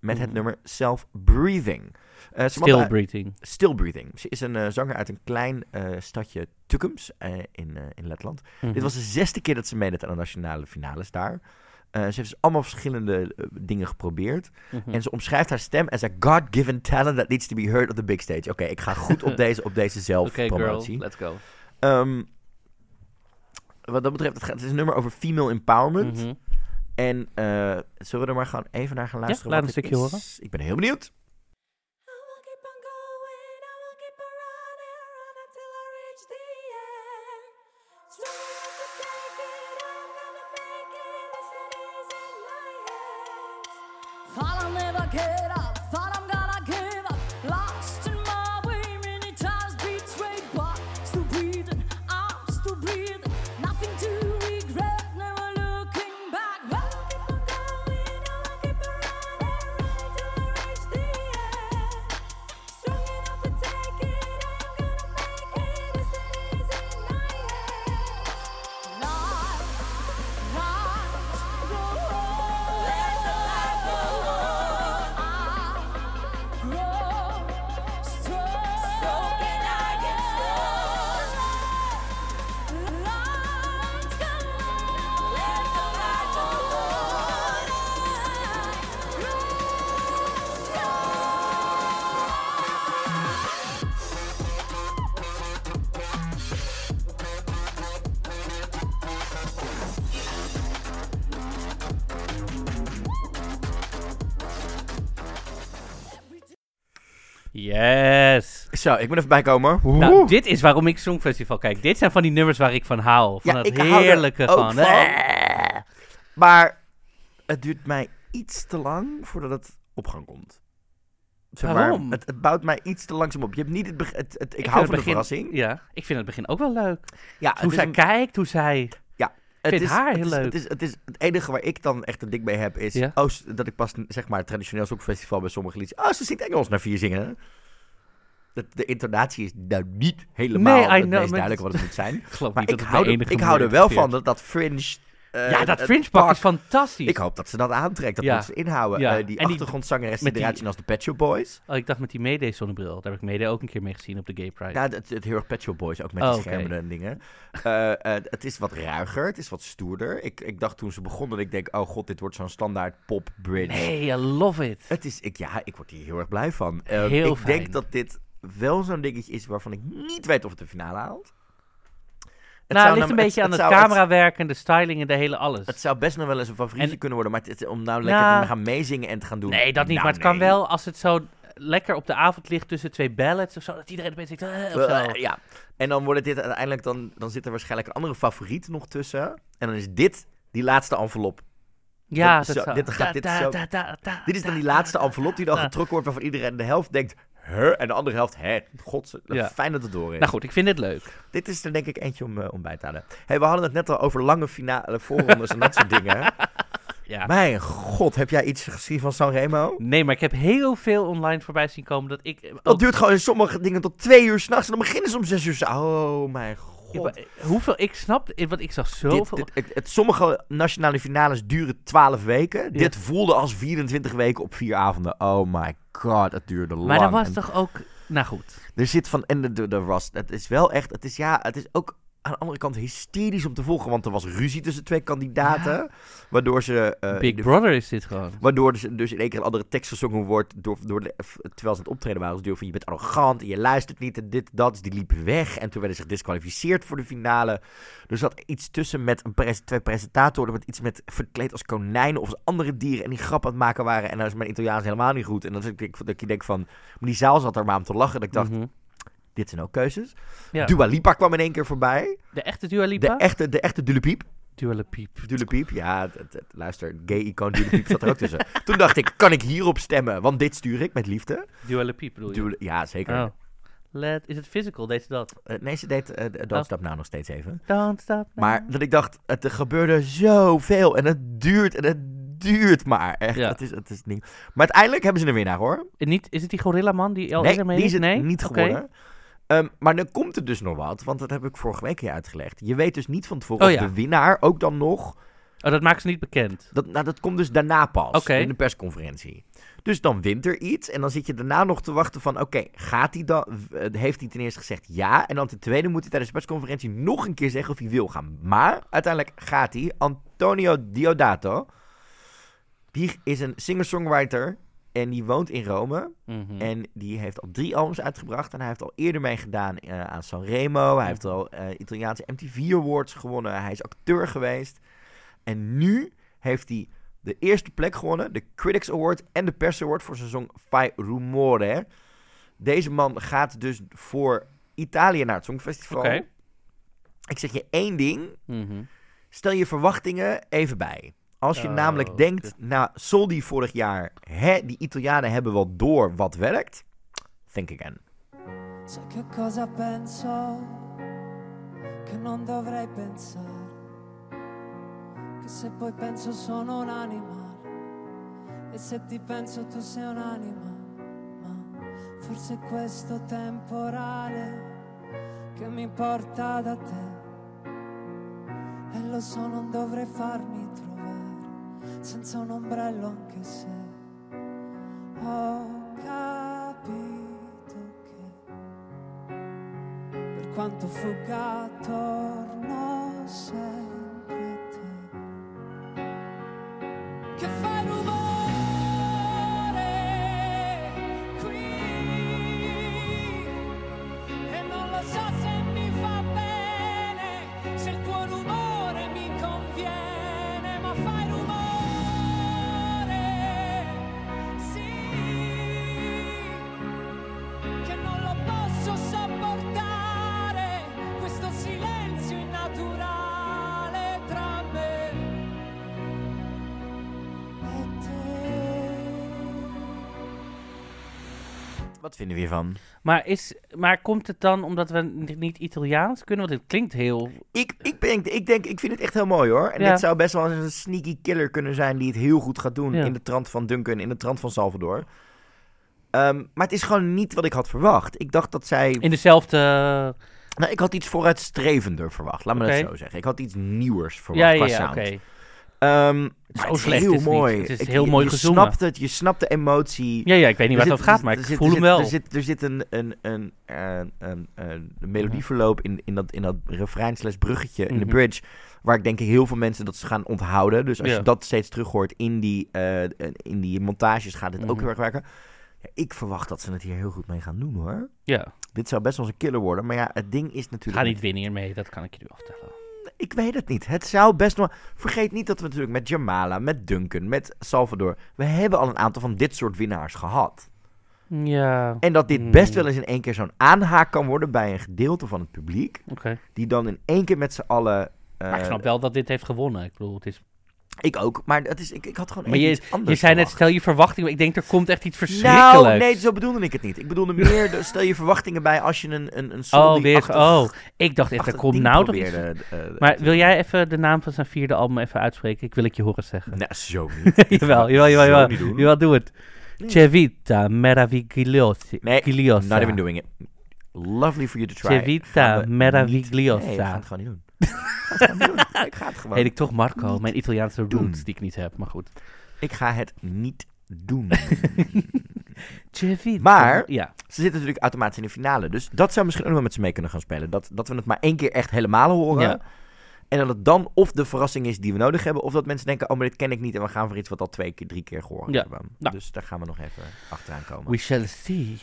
met het Mhm. nummer Self Breathing. Eh, Still Samantha- breathing. Still Breathing. Ze is een eh, zanger uit een klein eh, stadje Tukums in, in Letland. Mhm. Dit was de zesde keer dat ze meedeed aan de nationale finales daar. Ze heeft dus allemaal verschillende dingen geprobeerd. Mhm. En ze omschrijft haar stem als a God-given talent that needs to be heard on the big stage. Oké, ik ga goed op deze, op deze Oké, girl. zelfpromotie. Let's go. Ehm, wat dat betreft, het, gaat, het is een nummer over female empowerment. Mhm. En eh, zullen we er maar gewoon even naar gaan luisteren? laat wat een stukje is? horen. Ik ben heel benieuwd. Zo, ik ben even bijkomen. Nou, dit is waarom ik Songfestival kijk. Dit zijn van die nummers waar ik van hou. Van Ja, het ik hou er heerlijke ook van. van. Eh. Maar het duurt mij iets te lang voordat het op gang komt. Zeg maar, Waarom? het, het bouwt mij iets te langzaam op. Je hebt niet het, beg- het, het- ik, vind hou het van de begin- verrassing. Ja, ik vind het begin ook wel leuk. Ja, hoe het is zij een- kijkt, hoe zij... het vind is, haar het heel is- leuk. Het, is, het, is, het enige waar ik dan echt een dik mee heb is... Ja? Oh, s- dat ik pas, zeg maar, het traditioneel songfestival bij sommige liedjes... Oh, ze zingt Engels naar vier zingen. De, de intonatie is nou niet helemaal Nee, het know, meest maar- duidelijk wat het moet zijn. Ik geloof Maar niet ik dat hou, er, enige ik hou er manier wel van dat dat fringe... eh, Ja, dat fringe pak is fantastisch. Ik hoop dat ze dat aantrekt. Dat Ja. ze inhouden. Ja. Eh, die En achtergrondzangeres die eruit zien als de Pet Shop Boys. Oh, ik dacht met die Mayday zonnebril. Daar heb ik Mayday ook een keer mee gezien op de Gay Pride. Ja, het, het heel erg Pet Shop Boys, ook met Oh, die schermen en dingen. Eh, het is wat ruiger, het is wat stoerder. Ik, ik dacht toen ze begonnen, ik denk, oh god, dit wordt zo'n standaard pop bridge. Nee, I love it. Het is, ik, ja, ik word hier heel erg blij van. Heel ik fijn. denk dat dit wel zo'n dingetje is waarvan ik niet weet of het de finale haalt. Het nou, het ligt een beetje aan het, camerawerk en de styling en de hele alles. Het zou best nog wel eens een favorietje En- kunnen worden, maar het, om nou lekker Nou, te gaan meezingen en te gaan doen. nee, dat niet. Nou, maar het kan wel als het zo lekker op de avond ligt tussen twee ballads of zo. Dat iedereen opeens denkt, eh. Eh, ja, en dan wordt dit uiteindelijk, dan, dan zit er waarschijnlijk een andere favoriet nog tussen. En dan is dit die laatste envelop. Ja, dat- dat zo- zou- dit gaat- dit zo- Dit is dan da, die laatste envelop die dan da. getrokken wordt waarvan iedereen de helft denkt... huh? En de andere helft, hè? God, Ja. fijn dat het door is. Nou goed, ik vind het leuk. Dit is er denk ik eentje om, eh, om bij te houden. Hey, we hadden het net al over lange finale voorrondes en dat soort dingen. Ja. Mijn god, heb jij iets gezien van Sanremo? Nee, maar ik heb heel veel online voorbij zien komen dat ik... Dat duurt gewoon in sommige dingen tot twee uur s'nachts en dan beginnen ze om zes uur. Oh mijn Ja, god. maar hoeveel ik snap, want ik zag zoveel. dit- het, het- sommige nationale finales duren 12 weken. Dit voelde als 24 weken op vier avonden. Oh my god, het duurde lang. maar dat was En toch ook. Nou goed. Er zit van. En de was. Het is wel echt. Het is ja. Het is ook aan de andere kant hysterisch om te volgen. Want er was ruzie tussen twee kandidaten. Waardoor ze. eh, Big de- Brother is dit gewoon. Waardoor dus, dus in één keer een andere tekst gezongen wordt. Door, door de, terwijl ze het optreden waren. Dus door van je bent arrogant. En je luistert niet. En dit, dat. Dus die liepen weg. En toen werden ze gedisqualificeerd voor de finale. Er zat iets tussen met een pres- twee presentatoren. Met iets met verkleed als konijnen of als andere dieren. En die grap aan het maken waren. En dan is mijn Italiaans helemaal niet goed. En dan denk ik dat je denkt van. Maar die zaal zat er maar om te lachen. Dat ik dacht. Mhm. Dit zijn ook keuzes. Ja. Dua Lipa kwam in één keer voorbij. De echte Dua Lipa? De echte, de echte Dua Piep. Dua Lipa. Dua Piep, ja, het- luister, gay-icoon Dua Piep zat er ook tussen. Toen dacht ik, kan ik hierop stemmen? Want dit stuur ik met liefde. Dua bedoel je? Dua- ja, zeker. Oh. Let, is het physical, deed ze dat? Eh, nee, ze deed eh, Don't Oh. Stop Now nog steeds even. Don't stop now. Maar dat ik dacht, het, er gebeurde zoveel en het duurt en het duurt maar. Echt, Ja. het, is, het is niet... Maar uiteindelijk hebben ze een winnaar hoor. En niet, is het die gorilla man die al nee, mee die is het nee? niet geworden. Ehm, maar dan komt er dus nog wat, want dat heb ik vorige week je uitgelegd. Je weet dus niet van tevoren Oh ja. de winnaar ook dan nog Oh, dat maakt ze niet bekend. Dat, nou, dat komt dus daarna pas, in de persconferentie. Dus dan wint er iets en dan zit je daarna nog te wachten van... Oké, gaat hij dan... eh, Heeft hij ten eerste gezegd ja? En dan ten tweede moet hij tijdens de persconferentie nog een keer zeggen of hij wil gaan. Maar uiteindelijk gaat hij. Antonio Diodato, die is een singer-songwriter en die woont in Rome. Mhm. En die heeft al drie albums uitgebracht. En hij heeft al eerder meegedaan eh, aan Sanremo. Hij heeft al eh, Italiaanse MTV Awards gewonnen. Hij is acteur geweest. En nu heeft hij de eerste plek gewonnen. De Critics Award en de Pers Award voor zijn song Fai Rumore. Deze man gaat dus voor Italië naar het Songfestival. Oké. Ik zeg je één ding. Mhm. Stel je verwachtingen even bij. Als je Oh, namelijk oké. denkt, na Soldi vorig jaar, hè, die Italianen hebben wel door wat werkt. Think again. Sai che cosa penso? Che non dovrei pensare. Che se poi penso sono un animale. E se ti penso tu sei un animale. Ma forse questo temporale che mi porta da te. E lo so, non dovrei farmi trovare senza un ombrello anche se ho capito che per quanto fugga torno sempre a te. Che fai Wat vinden we hiervan? Maar, is, maar komt het dan omdat we niet Italiaans kunnen? Want het klinkt heel... Ik, ik, denk, ik denk, ik vind het echt heel mooi hoor. En Ja. dit zou best wel eens een sneaky killer kunnen zijn die het heel goed gaat doen Ja. in de trant van Duncan, in de trant van Salvador. Ehm, maar het is gewoon niet wat ik had verwacht. Ik dacht dat zij... In dezelfde... Nou, ik had iets vooruitstrevender verwacht. Laat me dat zo zeggen. Ik had iets nieuwers verwacht Ja, qua ja, ja, sound. oké. Ehm, zo het slecht heel is het mooi. Het is heel je- mooi je gezongen. snapt het, je snapt de emotie. Ja, ja, ik weet niet waar het over gaat, maar ik voel hem wel. Er zit, er zit een, een, een, een, een, een, een melodieverloop in, in dat, in dat refrein slash bruggetje in de Mhm. bridge. Waar ik denk heel veel mensen dat ze gaan onthouden. Dus als je dat steeds terug hoort in die, eh, in die montages, gaat dit ook Mhm. heel erg werken. Ik verwacht dat ze het hier heel goed mee gaan doen hoor. Ja, Dit zou best wel eens een killer worden. Maar ja, het ding is natuurlijk... ga niet winnen hiermee, dat kan ik je nu aftellen. Ik weet het niet. Het zou best wel... Vergeet niet dat we natuurlijk met Jamala, met Duncan, met Salvador... We hebben al een aantal van dit soort winnaars gehad. Ja, En dat dit Hmm. best wel eens in één keer zo'n aanhaak kan worden bij een gedeelte van het publiek. oké. Die dan in één keer met z'n allen... eh, Maar ik snap wel dat dit heeft gewonnen. Ik bedoel, het is... Ik ook, maar dat is, ik, ik had gewoon Maar je, iets anders je zei net, stel je verwachtingen. Ik denk, er komt echt iets verschrikkelijks. Nou, nee, zo bedoelde ik het niet. Ik bedoelde meer, de- stel je verwachtingen bij als je een, een, een Oh, weer. Oh, ik dacht echt, er komt nou toch iets. probeerde, eh, Maar wil jij even de naam van zijn vierde album even uitspreken? Ik wil het je horen zeggen. Nee, zo niet. Jawel, jawel, jawel, jawel. doen. Jawel, doe het. Cevita meravigliosa. Nee, not even doing it. Lovely for you to try. Cevita meravigliosa. Nee. Ik ga het gewoon niet doen. Ik ga het gewoon Heet ik toch Marco, mijn Italiaanse roots die ik niet heb, maar goed. Ik ga het niet doen. Maar- Ja, Ze zitten natuurlijk automatisch in de finale. Dus dat zou misschien ook wel met ze mee kunnen gaan spelen. Dat, dat we het maar één keer echt helemaal horen. Ja. En dat het dan of de verrassing is die we nodig hebben. Of dat mensen denken, oh maar dit ken ik niet. En we gaan voor iets wat al twee keer, drie keer gehoord Ja. hebben. Nou. Dus daar gaan we nog even achteraan komen. we shall see.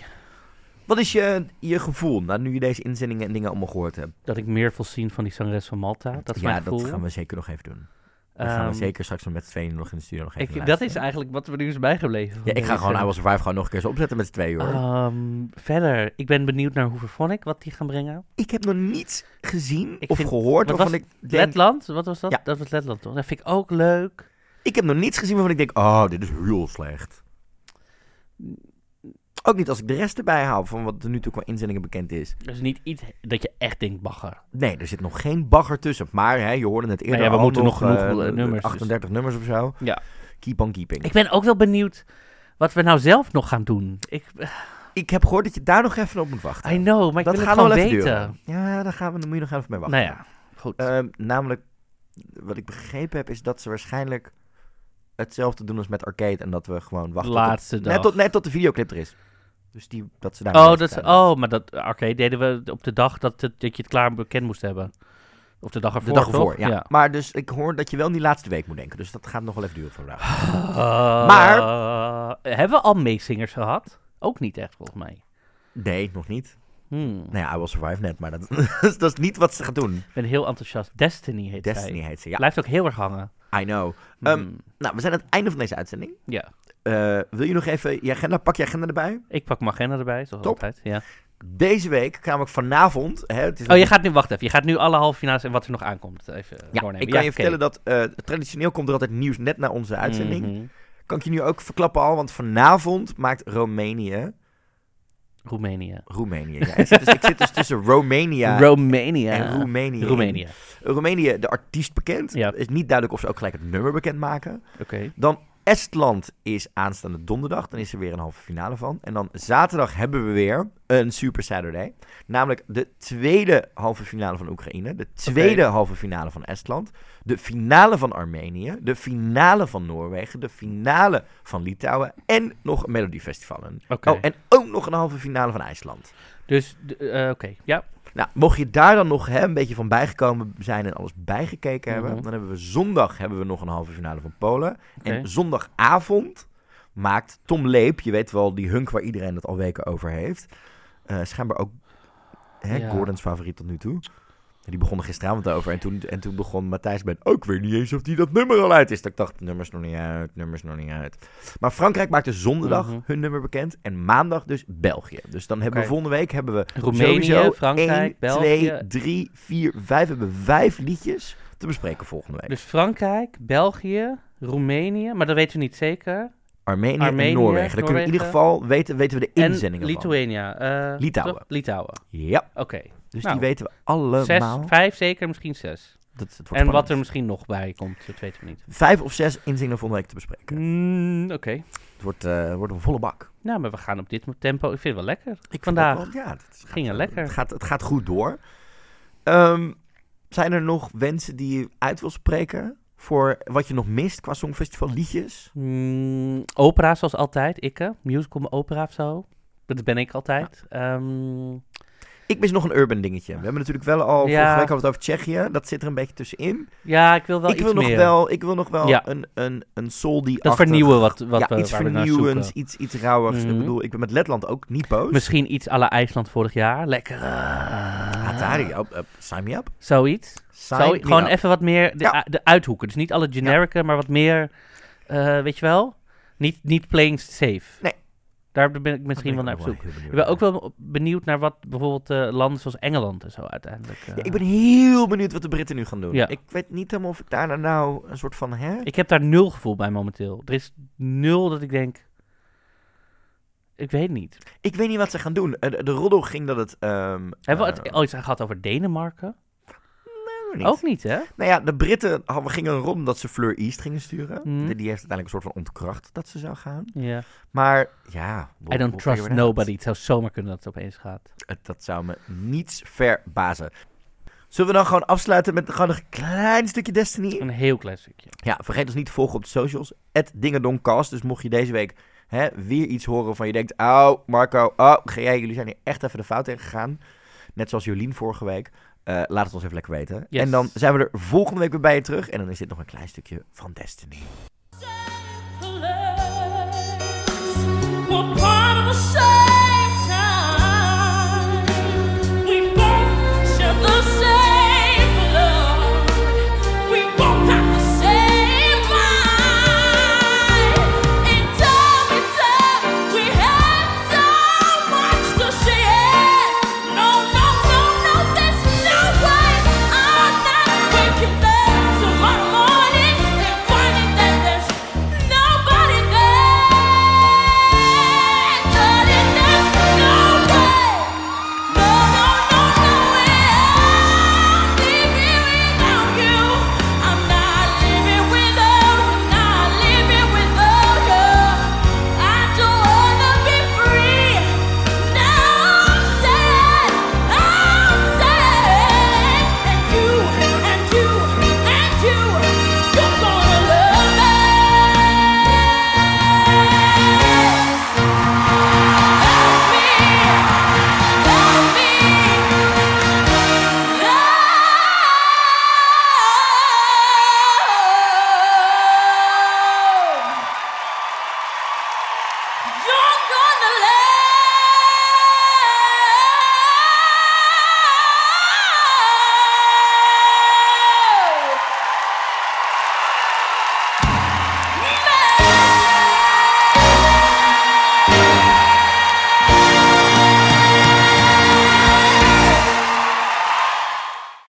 Wat is je, je gevoel, nou, nu je deze inzendingen en dingen allemaal gehoord hebt? Dat ik meer wil zien van die zangeres van Malta. Dat is ja, mijn gevoel. dat gaan we zeker nog even doen. Dat gaan we Ehm, zeker straks nog met z'n tweeën nog in de studio nog even ik, dat is eigenlijk wat we nu is bijgebleven. Ja, ik ga gewoon I Was Survive gewoon nog een keer zo opzetten met z'n tweeën hoor. Ehm, verder, ik ben benieuwd naar Hooverphonic, wat die gaan brengen. ik heb nog niets gezien Ik of vind- gehoord wat was ik denk... Letland, wat was dat? Ja. Dat was Letland toch? Dat vind ik ook leuk. Ik heb nog niets gezien waarvan ik denk, oh, dit is heel slecht. Ook niet als ik de rest erbij haal van wat er nu toe qua inzendingen bekend is. Dus niet iets dat je echt denkt, bagger. Nee, er zit nog geen bagger tussen. Maar hè, je hoorde het eerder Nou ja, we al moeten nog genoeg, eh, eh, nummers, dus. 38 nummers of zo. Ja. Keep on keeping. Ik ben ook wel benieuwd wat we nou zelf nog gaan doen. Ik, Ik heb gehoord dat je daar nog even op moet wachten. I know, maar ik wil het gewoon weten. duren. Ja, daar, gaan we, daar moet je nog even mee wachten. Nou ja, goed. Ehm, namelijk, wat ik begrepen heb, is dat ze waarschijnlijk hetzelfde doen als met Arcade. En dat we gewoon wachten Laatste tot, dag. net, tot, net tot de videoclip er is. Dus die, dat ze daar oh, dat, oh, maar dat oké, deden we op de dag dat, het, dat je het klaar bekend moest hebben. Of de dag ervoor, De dag ervoor, ja. Maar dus ik hoor dat je wel in die laatste week moet denken. Dus dat gaat nog wel even duren vandaag. Eh, Maar- Hebben we al meezingers gehad? Ook niet echt, volgens mij. Nee, nog niet. Hmm. Nou ja, I Will Survive net, maar dat, dat is niet wat ze gaat doen. Ik ben heel enthousiast. Destiny heet Destiny zij. heet ze, ja. Blijft ook heel erg hangen. I know. Ehm, Hmm. nou, we zijn aan het einde van deze uitzending. Ja. Eh, wil je nog even je agenda, pak je agenda erbij? Ik pak mijn agenda erbij, zoals Top. altijd. Ja. Deze week, namelijk vanavond. Hè, het is Oh, je gaat nu, wacht even. Je gaat nu alle halve finales en wat er nog aankomt even Ja, doornemen. ik kan je vertellen dat eh, traditioneel komt er altijd nieuws net na onze uitzending. Mhm. Kan ik je nu ook verklappen al, want vanavond maakt Roemenië... Roemenië. Roemenië, ja. Ik zit dus, ik zit dus tussen Romania Romania. en Roemenië. Roemenië. Roemenië, de artiest bekend. Ja. Is niet duidelijk of ze ook gelijk het nummer bekend maken. Oké. Dan Estland is aanstaande donderdag. Dan is er weer een halve finale van. En dan zaterdag hebben we weer een Super Saturday. Namelijk de tweede halve finale van Oekraïne. De tweede halve finale van Estland. De finale van Armenië. De finale van Noorwegen. De finale van Litouwen. En nog een Melody Festival. Oké. Oh, en ook nog een halve finale van IJsland. Dus, eh, oké. Ja. Nou, mocht je daar dan nog hè, een beetje van bijgekomen zijn en alles bijgekeken hebben, Mhm. dan hebben we zondag hebben we nog een halve finale van Polen. En zondagavond maakt Tom Leep, je weet wel, die hunk waar iedereen het al weken over heeft, eh, schijnbaar ook hè, Ja. Gordons favoriet tot nu toe. Die begon er gisteravond over en toen, en toen begon Matthijs met, oh, ik weet niet eens of die dat nummer al uit is. Dat ik dacht, nummer is nog niet uit, nummer is nog niet uit. Maar Frankrijk maakt dus zondag Mhm. hun nummer bekend en maandag dus België. Dus dan hebben we volgende week hebben we Roemenië, sowieso Frankrijk, 1, België. 2, 3, 4, 5. We hebben vijf liedjes te bespreken volgende week. Dus Frankrijk, België, Roemenië, maar dat weten we niet zeker. Armenië, Armenië, en Noorwegen. Dan kunnen we in ieder geval weten, weten we de En inzendingen van. Eh, Litouwen. toch? Litouwen. Ja, Oké. Dus Nou, die weten we allemaal. Zes, vijf zeker, misschien zes. Dat, En spannend. wat er misschien nog bij komt, dat weten we niet. Vijf of zes inzendingen volgende week te bespreken. Mm, Oké. Het wordt, eh, wordt een volle bak. Nou, maar we gaan op dit tempo. Ik vind het wel lekker. Ik Vandaag. wel- ja, het Ging eh, lekker. Het gaat, het gaat goed door. Ehm, zijn er nog wensen die je uit wil spreken? Voor wat je nog mist qua Songfestival liedjes? Mm, opera zoals altijd, ikke. Musical opera of zo. Dat ben ik altijd. Ehm, Ik mis nog een urban dingetje. We hebben natuurlijk wel al, Ja. vorige week hadden we het over Tsjechië. Dat zit er een beetje tussenin. ja, ik wil wel ik iets wil nog wel, ik wil nog wel Ja. een, een, een soul die dat vernieuwen wat, wat ja, we, iets vernieuwends, iets, iets rauwigs. Mhm. Ik bedoel, ik ben met Letland ook niet boos. Misschien iets à la IJsland vorig jaar. Lekker. Atari, op, op, sign me up. Zoiets. Sign Zo, gewoon up. even wat meer de, Ja. de uithoeken. Dus niet alle generica, maar wat meer, eh, weet je wel? Niet, niet playing safe. Daar ben ik misschien wel naar op zoek. Ik ben ook wel benieuwd naar wat bijvoorbeeld eh, landen zoals Engeland en zo uiteindelijk... eh, Ja, ik ben heel benieuwd wat de Britten nu gaan doen. Ja. Ik weet niet helemaal of ik daar nou- een soort van... Hè? Ik heb daar nul gevoel bij momenteel. Er is nul dat ik denk... Ik weet niet. Ik weet niet wat ze gaan doen. Eh, De, de roddel ging dat het... ehm, Hebben we het ooit gehad over Denemarken? Niet. Ook niet, hè? Nou ja, de Britten gingen rond dat ze Fleur East gingen sturen. Mhm. Die, heeft uiteindelijk een soort van ontkracht dat ze zou gaan. Ja. Maar ja... we'll- I don't we'll trust nobody. Het zou zomaar kunnen dat het opeens gaat. Het- Dat zou me niets verbazen. Zullen we dan gewoon afsluiten met gewoon een klein stukje Destiny? Een heel klein stukje. Ja, vergeet ons niet te volgen op de socials. Dingedoncast. Dus mocht je deze week hè, weer iets horen van je denkt... Oh, Marco, oh, jij, jullie zijn hier echt even de fout in gegaan. Net zoals Jolien vorige week. Eh, laat het ons even lekker weten. En dan zijn we er volgende week weer bij je terug. En dan is dit nog een klein stukje van Destiny.